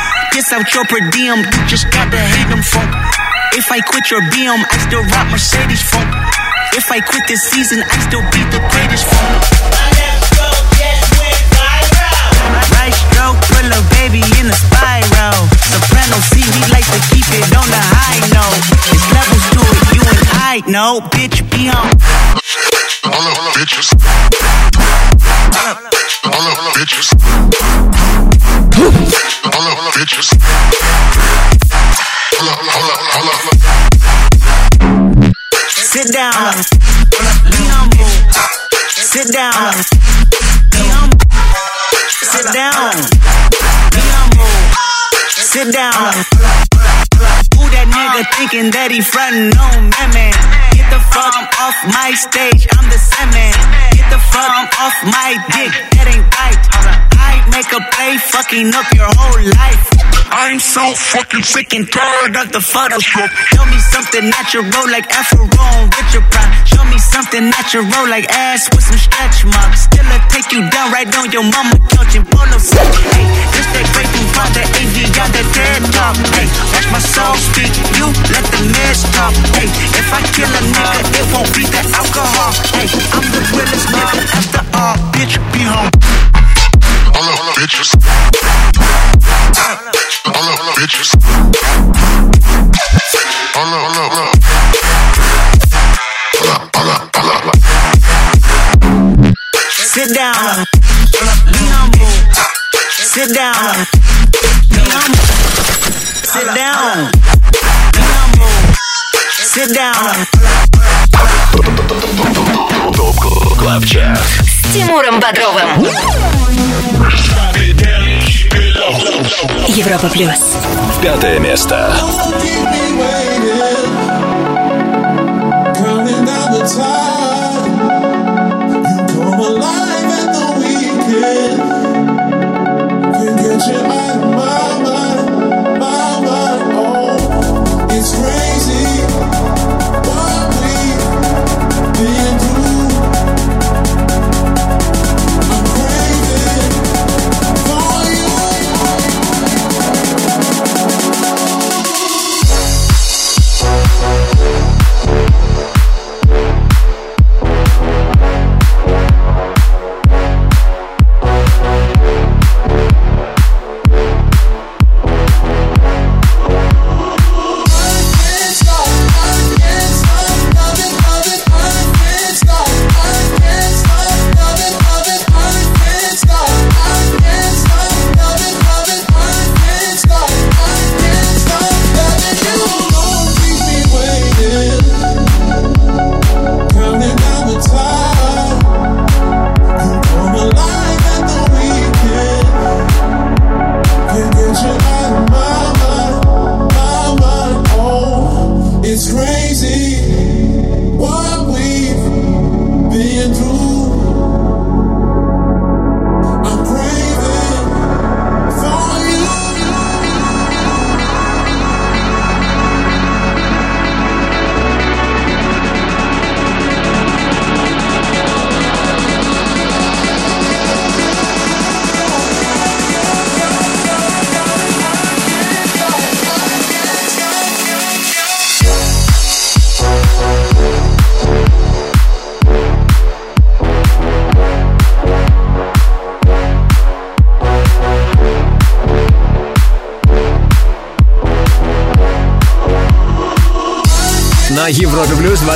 Piss out your per diem, just gotta hate them funk. If I quit your BM, I still rock Mercedes funk. If I quit this season, I still be the greatest funk. Right stroke, put a baby in a spiral. Soprano C, we like to keep it on the high note. It's levels to it, you and I know. Bitch, be on. All of bitches. All of bitches. Bitches. Sit down. Be humble. Sit down. Be humble. Sit down. Be humble. Sit down. Who that nigga thinking that he frontin' on man? Get the fuck off my stage, I'm the semen. Get the fuck off my dick, that ain't right. Make a play, fucking up your whole life. I'm so fucking sick and tired of the Photoshop. Show me something natural like Afro with your pride. Show me something natural like ass with some stretch marks. Still I take you down right on your mama couch and polo set. Hey, this that great thing from the AV on the TED talk. Hey, watch my soul speak, you let the mess talk. Hey, if I kill a nigga, it won't be the alcohol. Hey, I'm the realest nigga after all, bitch, be home. Sit down. Sit down. Sit down. Club. С Тимуром Бодровым. Европа плюс. Пятое место.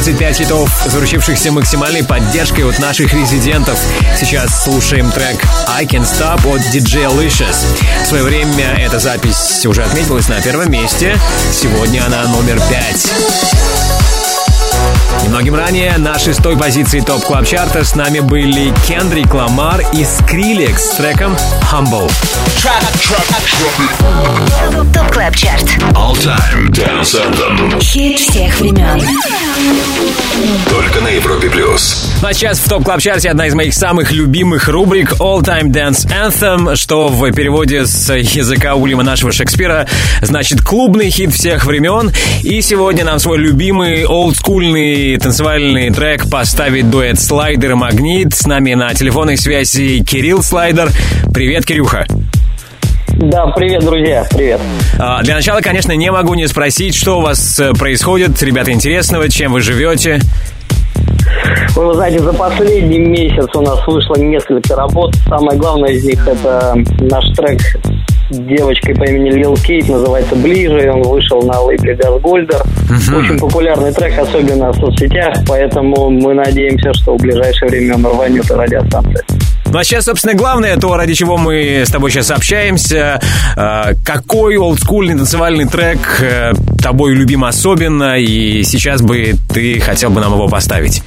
25 хитов, заручившихся максимальной поддержкой от наших резидентов. Сейчас слушаем трек I Can Stop от DJ Licious. В свое время эта запись уже отметилась на первом месте. Сегодня она номер пять. Немногим ранее на шестой позиции топ клаб чарта с нами были Кендрик Ламар и Скрилекс с треком Humble. ТОП КЛАБ ЧАРТ All Time Dance Anthem. Хит всех времен Только на Европе плюс. Ну а сейчас в топ клаб чарте одна из моих самых любимых рубрик All Time Dance Anthem, что в переводе с языка Уильяма нашего Шекспира значит клубный хит всех времен. И сегодня нам свой любимый олдскульный танцевальный трек поставит дуэт Слайдер и Магнит. С нами на телефонной связи Кирилл Слайдер. Привет, Кирюха. Да, привет, друзья, привет. А, Для начала, конечно, не могу не спросить, что у вас э, происходит, ребята, интересного, чем вы живете. Вы, вы знаете, за последний месяц у нас вышло несколько работ. Самое главное из них это наш трек девочкой по имени Лил Кейт, называется «Ближе», он вышел на лейбле «Газгольдер». Очень популярный трек, особенно в соцсетях, поэтому мы надеемся, что в ближайшее время он рванет и радиостанции. Ну а сейчас, собственно, главное, то, ради чего мы с тобой сейчас общаемся. Э, Какой олдскульный танцевальный трек э, тобой любим особенно, и сейчас бы ты хотел бы нам его поставить?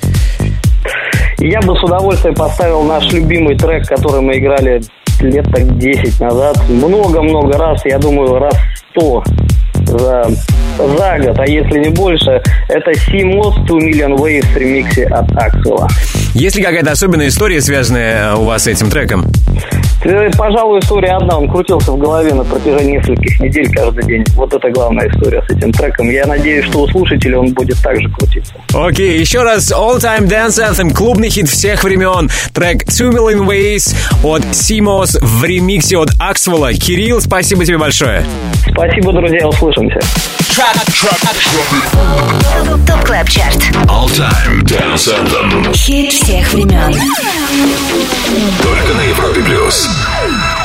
Я бы с удовольствием поставил наш любимый трек, который мы играли лет так 10 назад. Много-много раз, я думаю, раз 100 за, за год, а если не больше, это Симос 2 Million Waves ремиксе от Аксела. Есть ли какая-то особенная история, связанная у вас с этим треком? Э, Пожалуй, история одна. Он крутился в голове на протяжении нескольких недель каждый день. Вот это главная история с этим треком. Я надеюсь, что у слушателей он будет также крутиться. Окей, еще раз All Time Dance Anthem, клубный хит всех времен. Трек Two Million Ways от Симос в ремиксе от Аксвелла. Кирилл, спасибо тебе большое. Спасибо, друзья, услышимся. ТОП КЛАБ ЧАРТ All Time Dance Anthem. Хит всех времен Только на Европе плюс. Música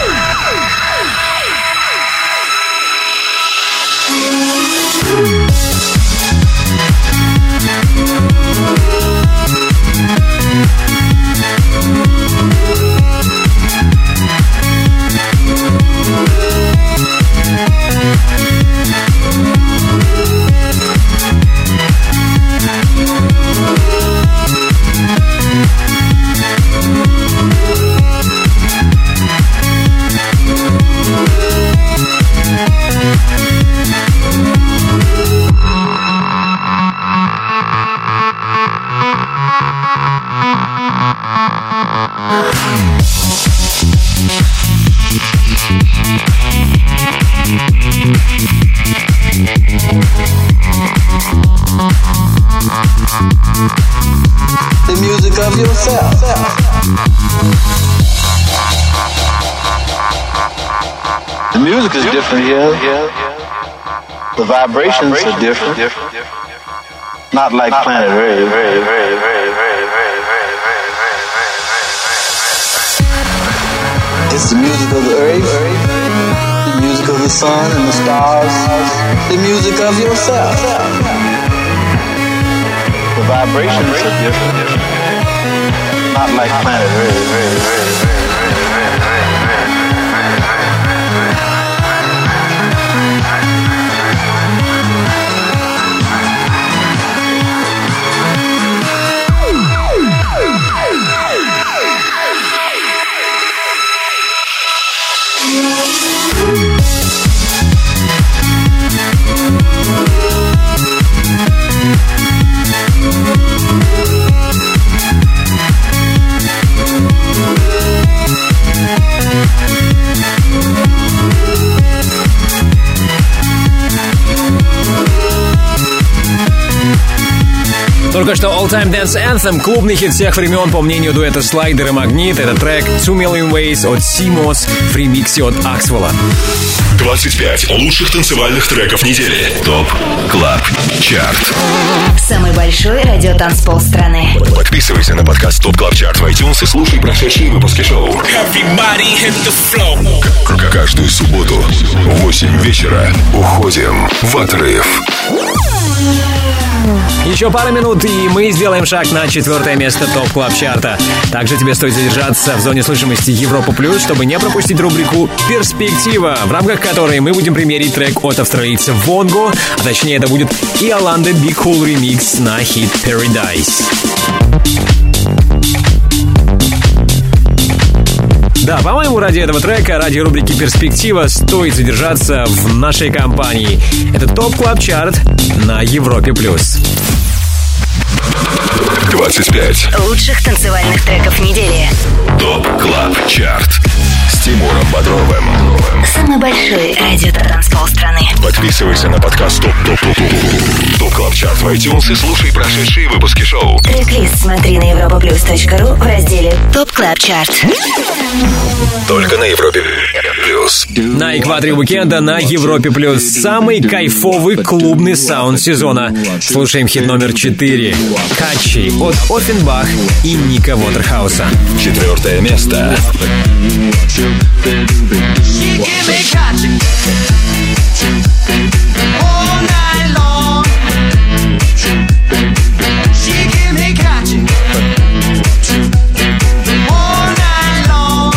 The music of yourself. The music is different here. The vibrations are different. Not like planet Earth. It's the music of the earth, the music of the sun and the stars, the music of yourself. The vibrations are different. Not like planet Earth. Только что All Time Dance Anthem, клубный хит всех времен, по мнению дуэта Слайдер и Магнит. Это трек Two Million Ways от Симос в ремиксе от Аксвелла. 25 лучших танцевальных треков недели. ТОП КЛАБ ЧАРТ. Самый большой радиотанцпол страны Подписывайся на подкаст ТОП КЛАБ ЧАРТ в iTunes и слушай прошедшие выпуски шоу. К- Каждую субботу в 8 вечера уходим в отрыв. Еще пара минут, и мы сделаем шаг на четвертое место TOP Club Chart а. Также тебе стоит задержаться в зоне слышимости Европа Плюс, чтобы не пропустить рубрику «Перспектива», в рамках которой мы будем премьерить трек от австралийца Wongo, а точнее это будет Yolanda Be Cool ремикс на хит Paradise. Да, по-моему, ради этого трека, ради рубрики «Перспектива» стоит задержаться в нашей компании. Это TOP Club Chart на Европе+. плюс. 25. Лучших танцевальных треков недели. TOP CLUB CHART Тимуром Бодровым. Самый большой радиотанцпол страны. Подписывайся на подкаст TOP TOP TOP TOP TOP CLUB CHART в iTunes и слушай прошедшие выпуски шоу. Трек-лист смотри на europaplus.ru в разделе TOP Club Chart. Только на Европе Плюс. На экваторе уикенда на Европе Плюс. Самый кайфовый клубный саунд сезона. Слушаем хит номер 4. Качи от Оффенбах и Ника Вотерхауса. Четвертое место. She give me all night long. She give me all night long.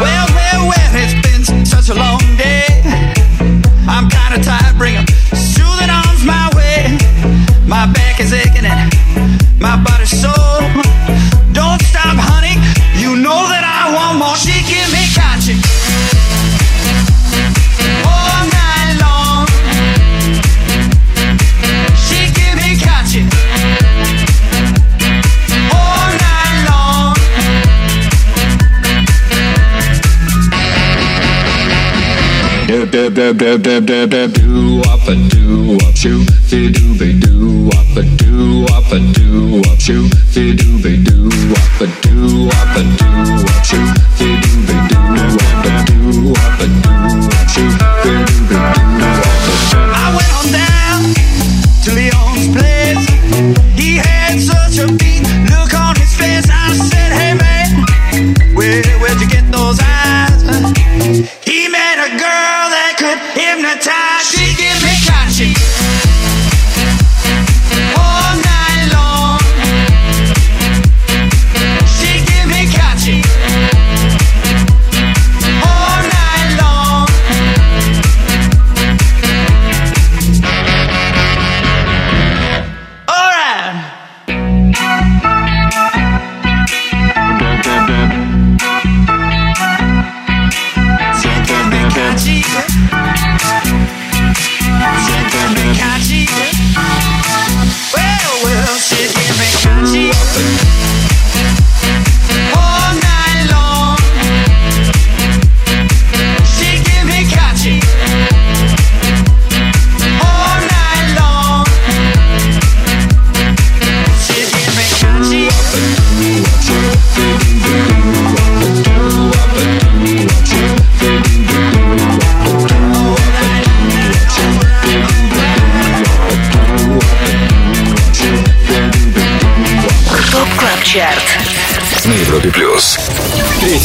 Well, well, well, it's been such a long day. I'm kinda tired. Soothing arms my way. My back is aching and my body's sore. Dub dub dub dub dub dub do up a do up shoot fi do be do up a do up a do up shoot fi do be do up a do up a do up shoot fi hypnotized. She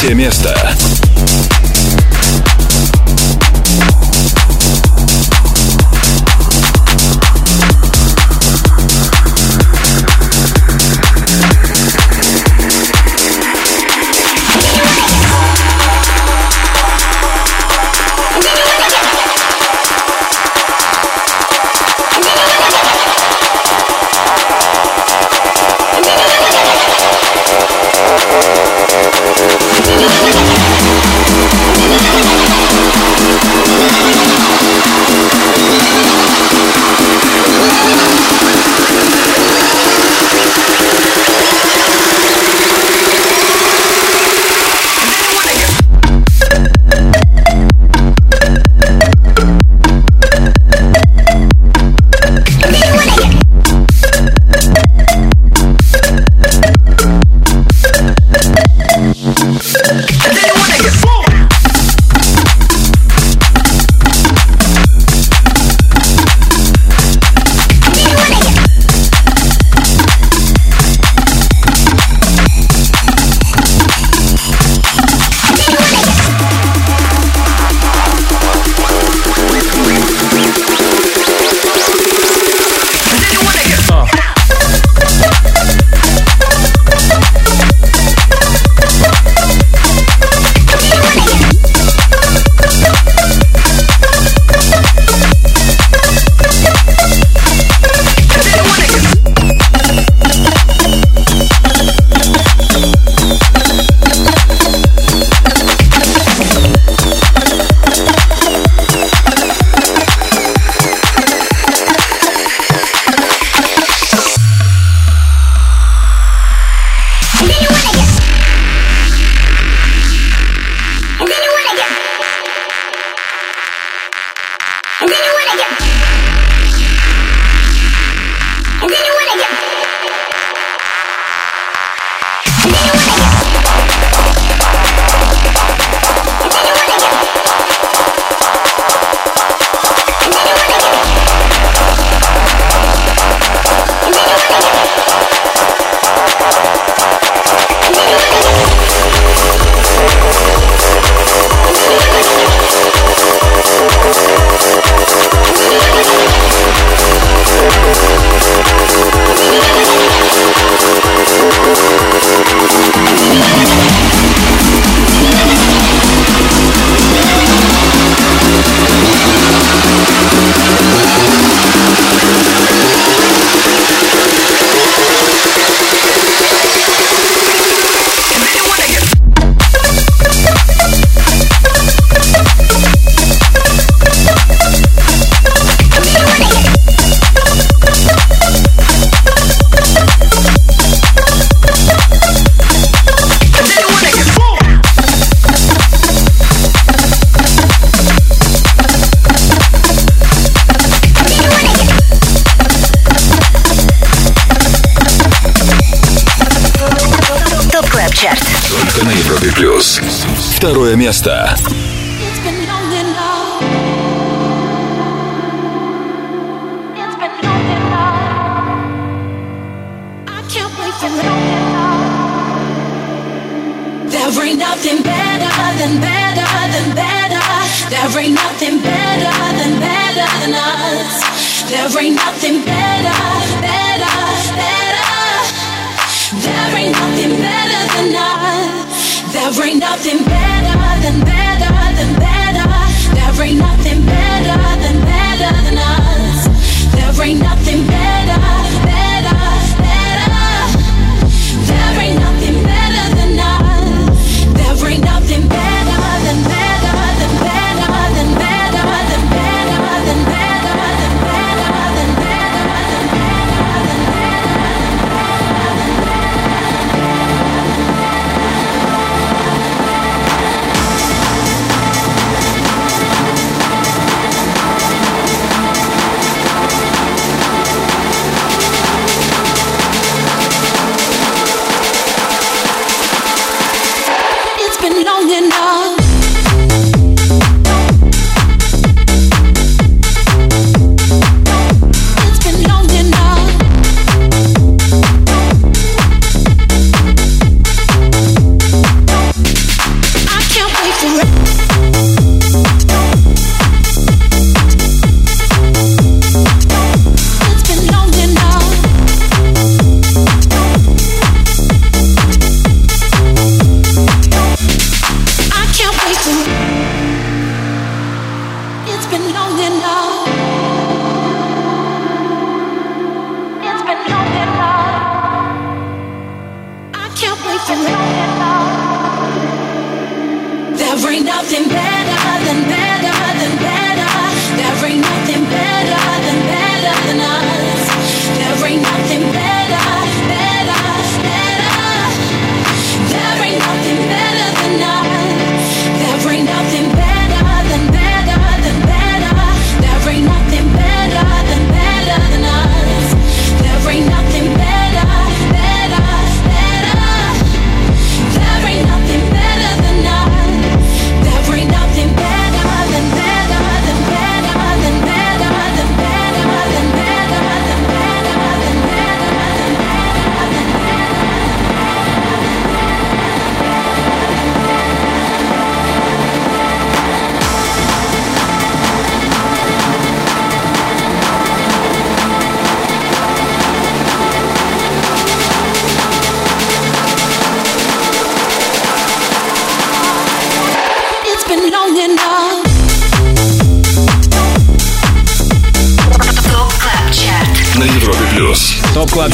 Третье место.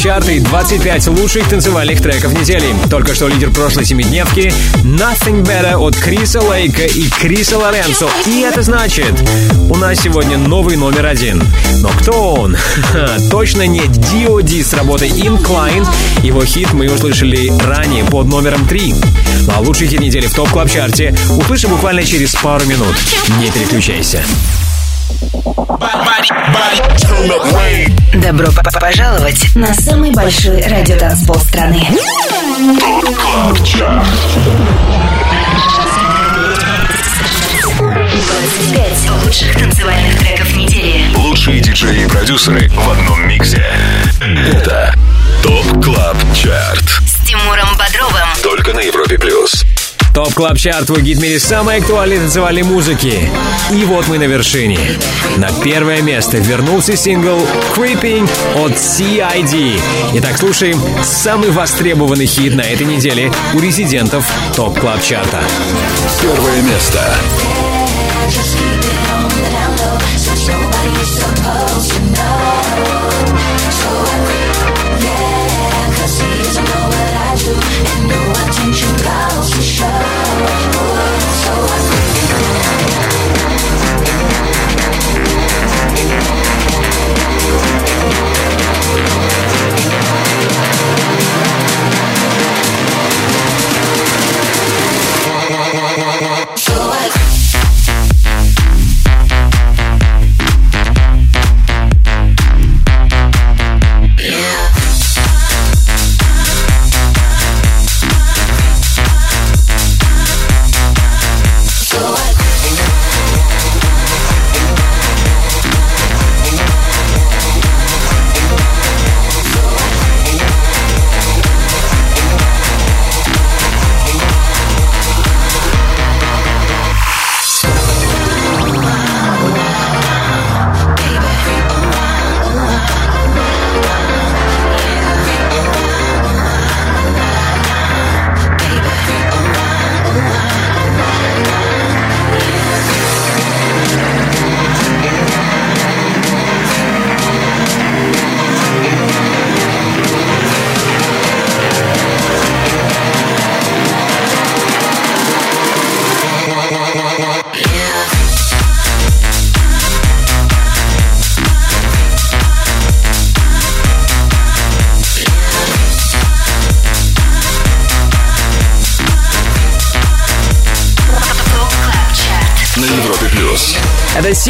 Чарты 25 лучших танцевальных треков недели. Только что лидер прошлой семидневки Nothing Better от Криса Лейка и Криса Лоренцо. И это значит, у нас сегодня новый номер один. Но кто он? Точно не D.O.D. с работой Incline. Его хит мы услышали ранее под номером 3. Ну, а лучший хит недели в топ клаб чарте услышим буквально через пару минут. Не переключайся. Body, body, turn Добро пожаловать на самый большой радиотанцпол страны. Top Chart. 25 лучших танцевальных треков недели. Лучшие диджеи и продюсеры в одном миксе. Это TOP Club Chart Top Club Chart, твой гид в мире самой актуальной танцевальной музыки. И вот мы на вершине. На первое место вернулся сингл Creeping от CID. Итак, слушаем самый востребованный хит на этой неделе у резидентов Top Club Chart а. Первое место.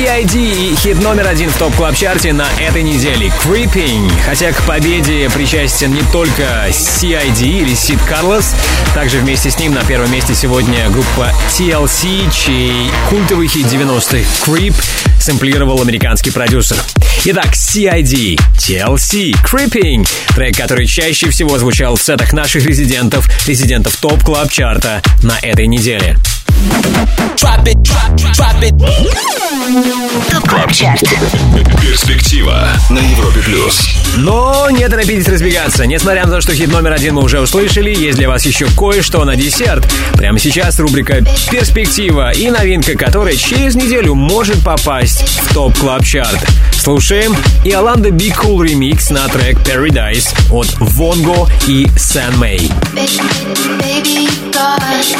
CID и хит номер один в топ клаб чарте на этой неделе Creeping. Хотя к победе причастен не только CID или Сид Карлос, также вместе с ним на первом месте сегодня группа TLC, чей культовый хит 90-х Creep сэмплировал американский продюсер. Итак, CID, TLC, Creeping, трек, который чаще всего звучал в сетах наших резидентов, резидентов топ клаб чарта на этой неделе. Top Club Chart. Перспектива на Европе плюс. Но не торопитесь разбегаться. Несмотря на то, что хит номер один мы уже услышали, есть для вас еще кое-что на десерт. Прямо сейчас рубрика «Перспектива» и новинка, которая через неделю может попасть в Top Club Chart Слушаем Yolanda Be Cool ремикс на трек Paradise от Wongo и San Mei. Baby, God,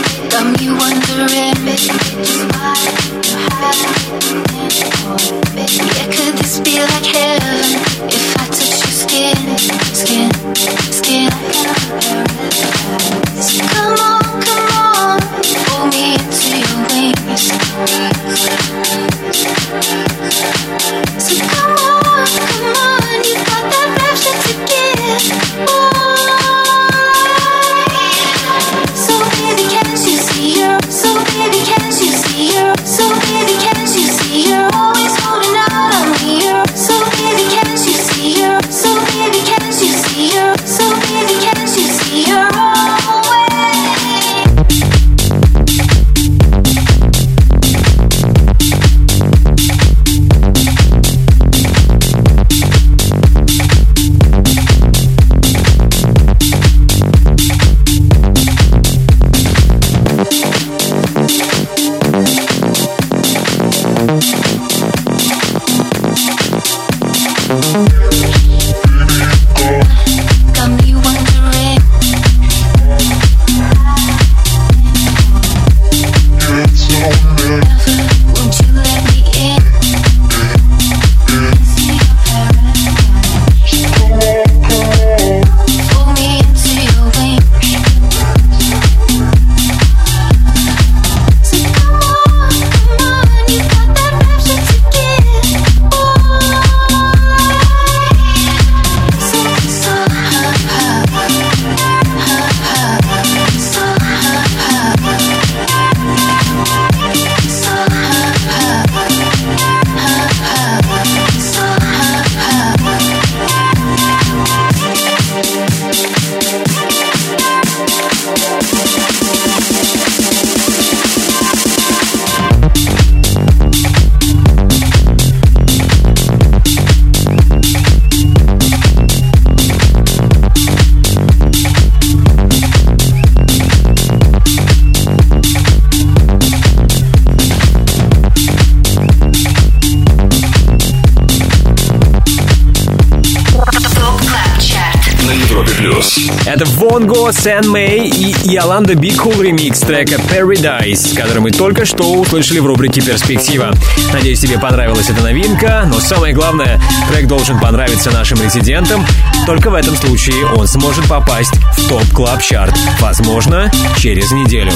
heaven if I touch your skin, skin, skin? Сэн Мэй и Yolanda Be Cool ремикс трека Paradise, который мы только что услышали в рубрике «Перспектива». Надеюсь, тебе понравилась эта новинка, но самое главное, трек должен понравиться нашим резидентам. Только в этом случае он сможет попасть в Top Club Chart. Возможно, через неделю.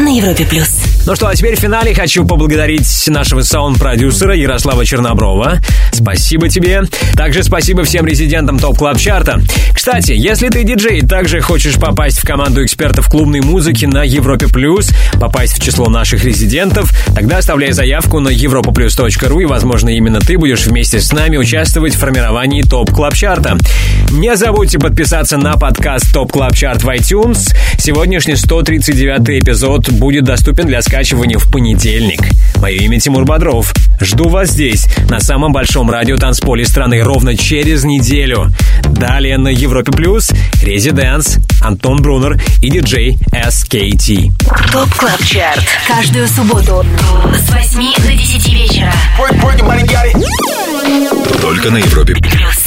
На Европе плюс. Ну что, а теперь в финале хочу поблагодарить нашего саунд-продюсера Ярослава Черноброва. Спасибо тебе. Также спасибо всем резидентам Top Club Chart а. Кстати, если ты диджей и также хочешь попасть в команду экспертов клубной музыки на Европе Плюс, попасть в число наших резидентов, тогда оставляй заявку на europaplus.ru и, возможно, именно ты будешь вместе с нами участвовать в формировании Top Club Chart а. Не забудьте подписаться на подкаст Top Club Chart в iTunes. Сегодняшний 139 эпизод будет доступен для скачивания в понедельник. Мое имя Тимур Бодров. Жду вас здесь, на самом большом радио танцполе страны, ровно через неделю. Далее на Европе Плюс Residance, Антон Брунер и диджей SKT. Top Club Chart. Каждую субботу с 8 до 10 вечера. Только на Европе плюс.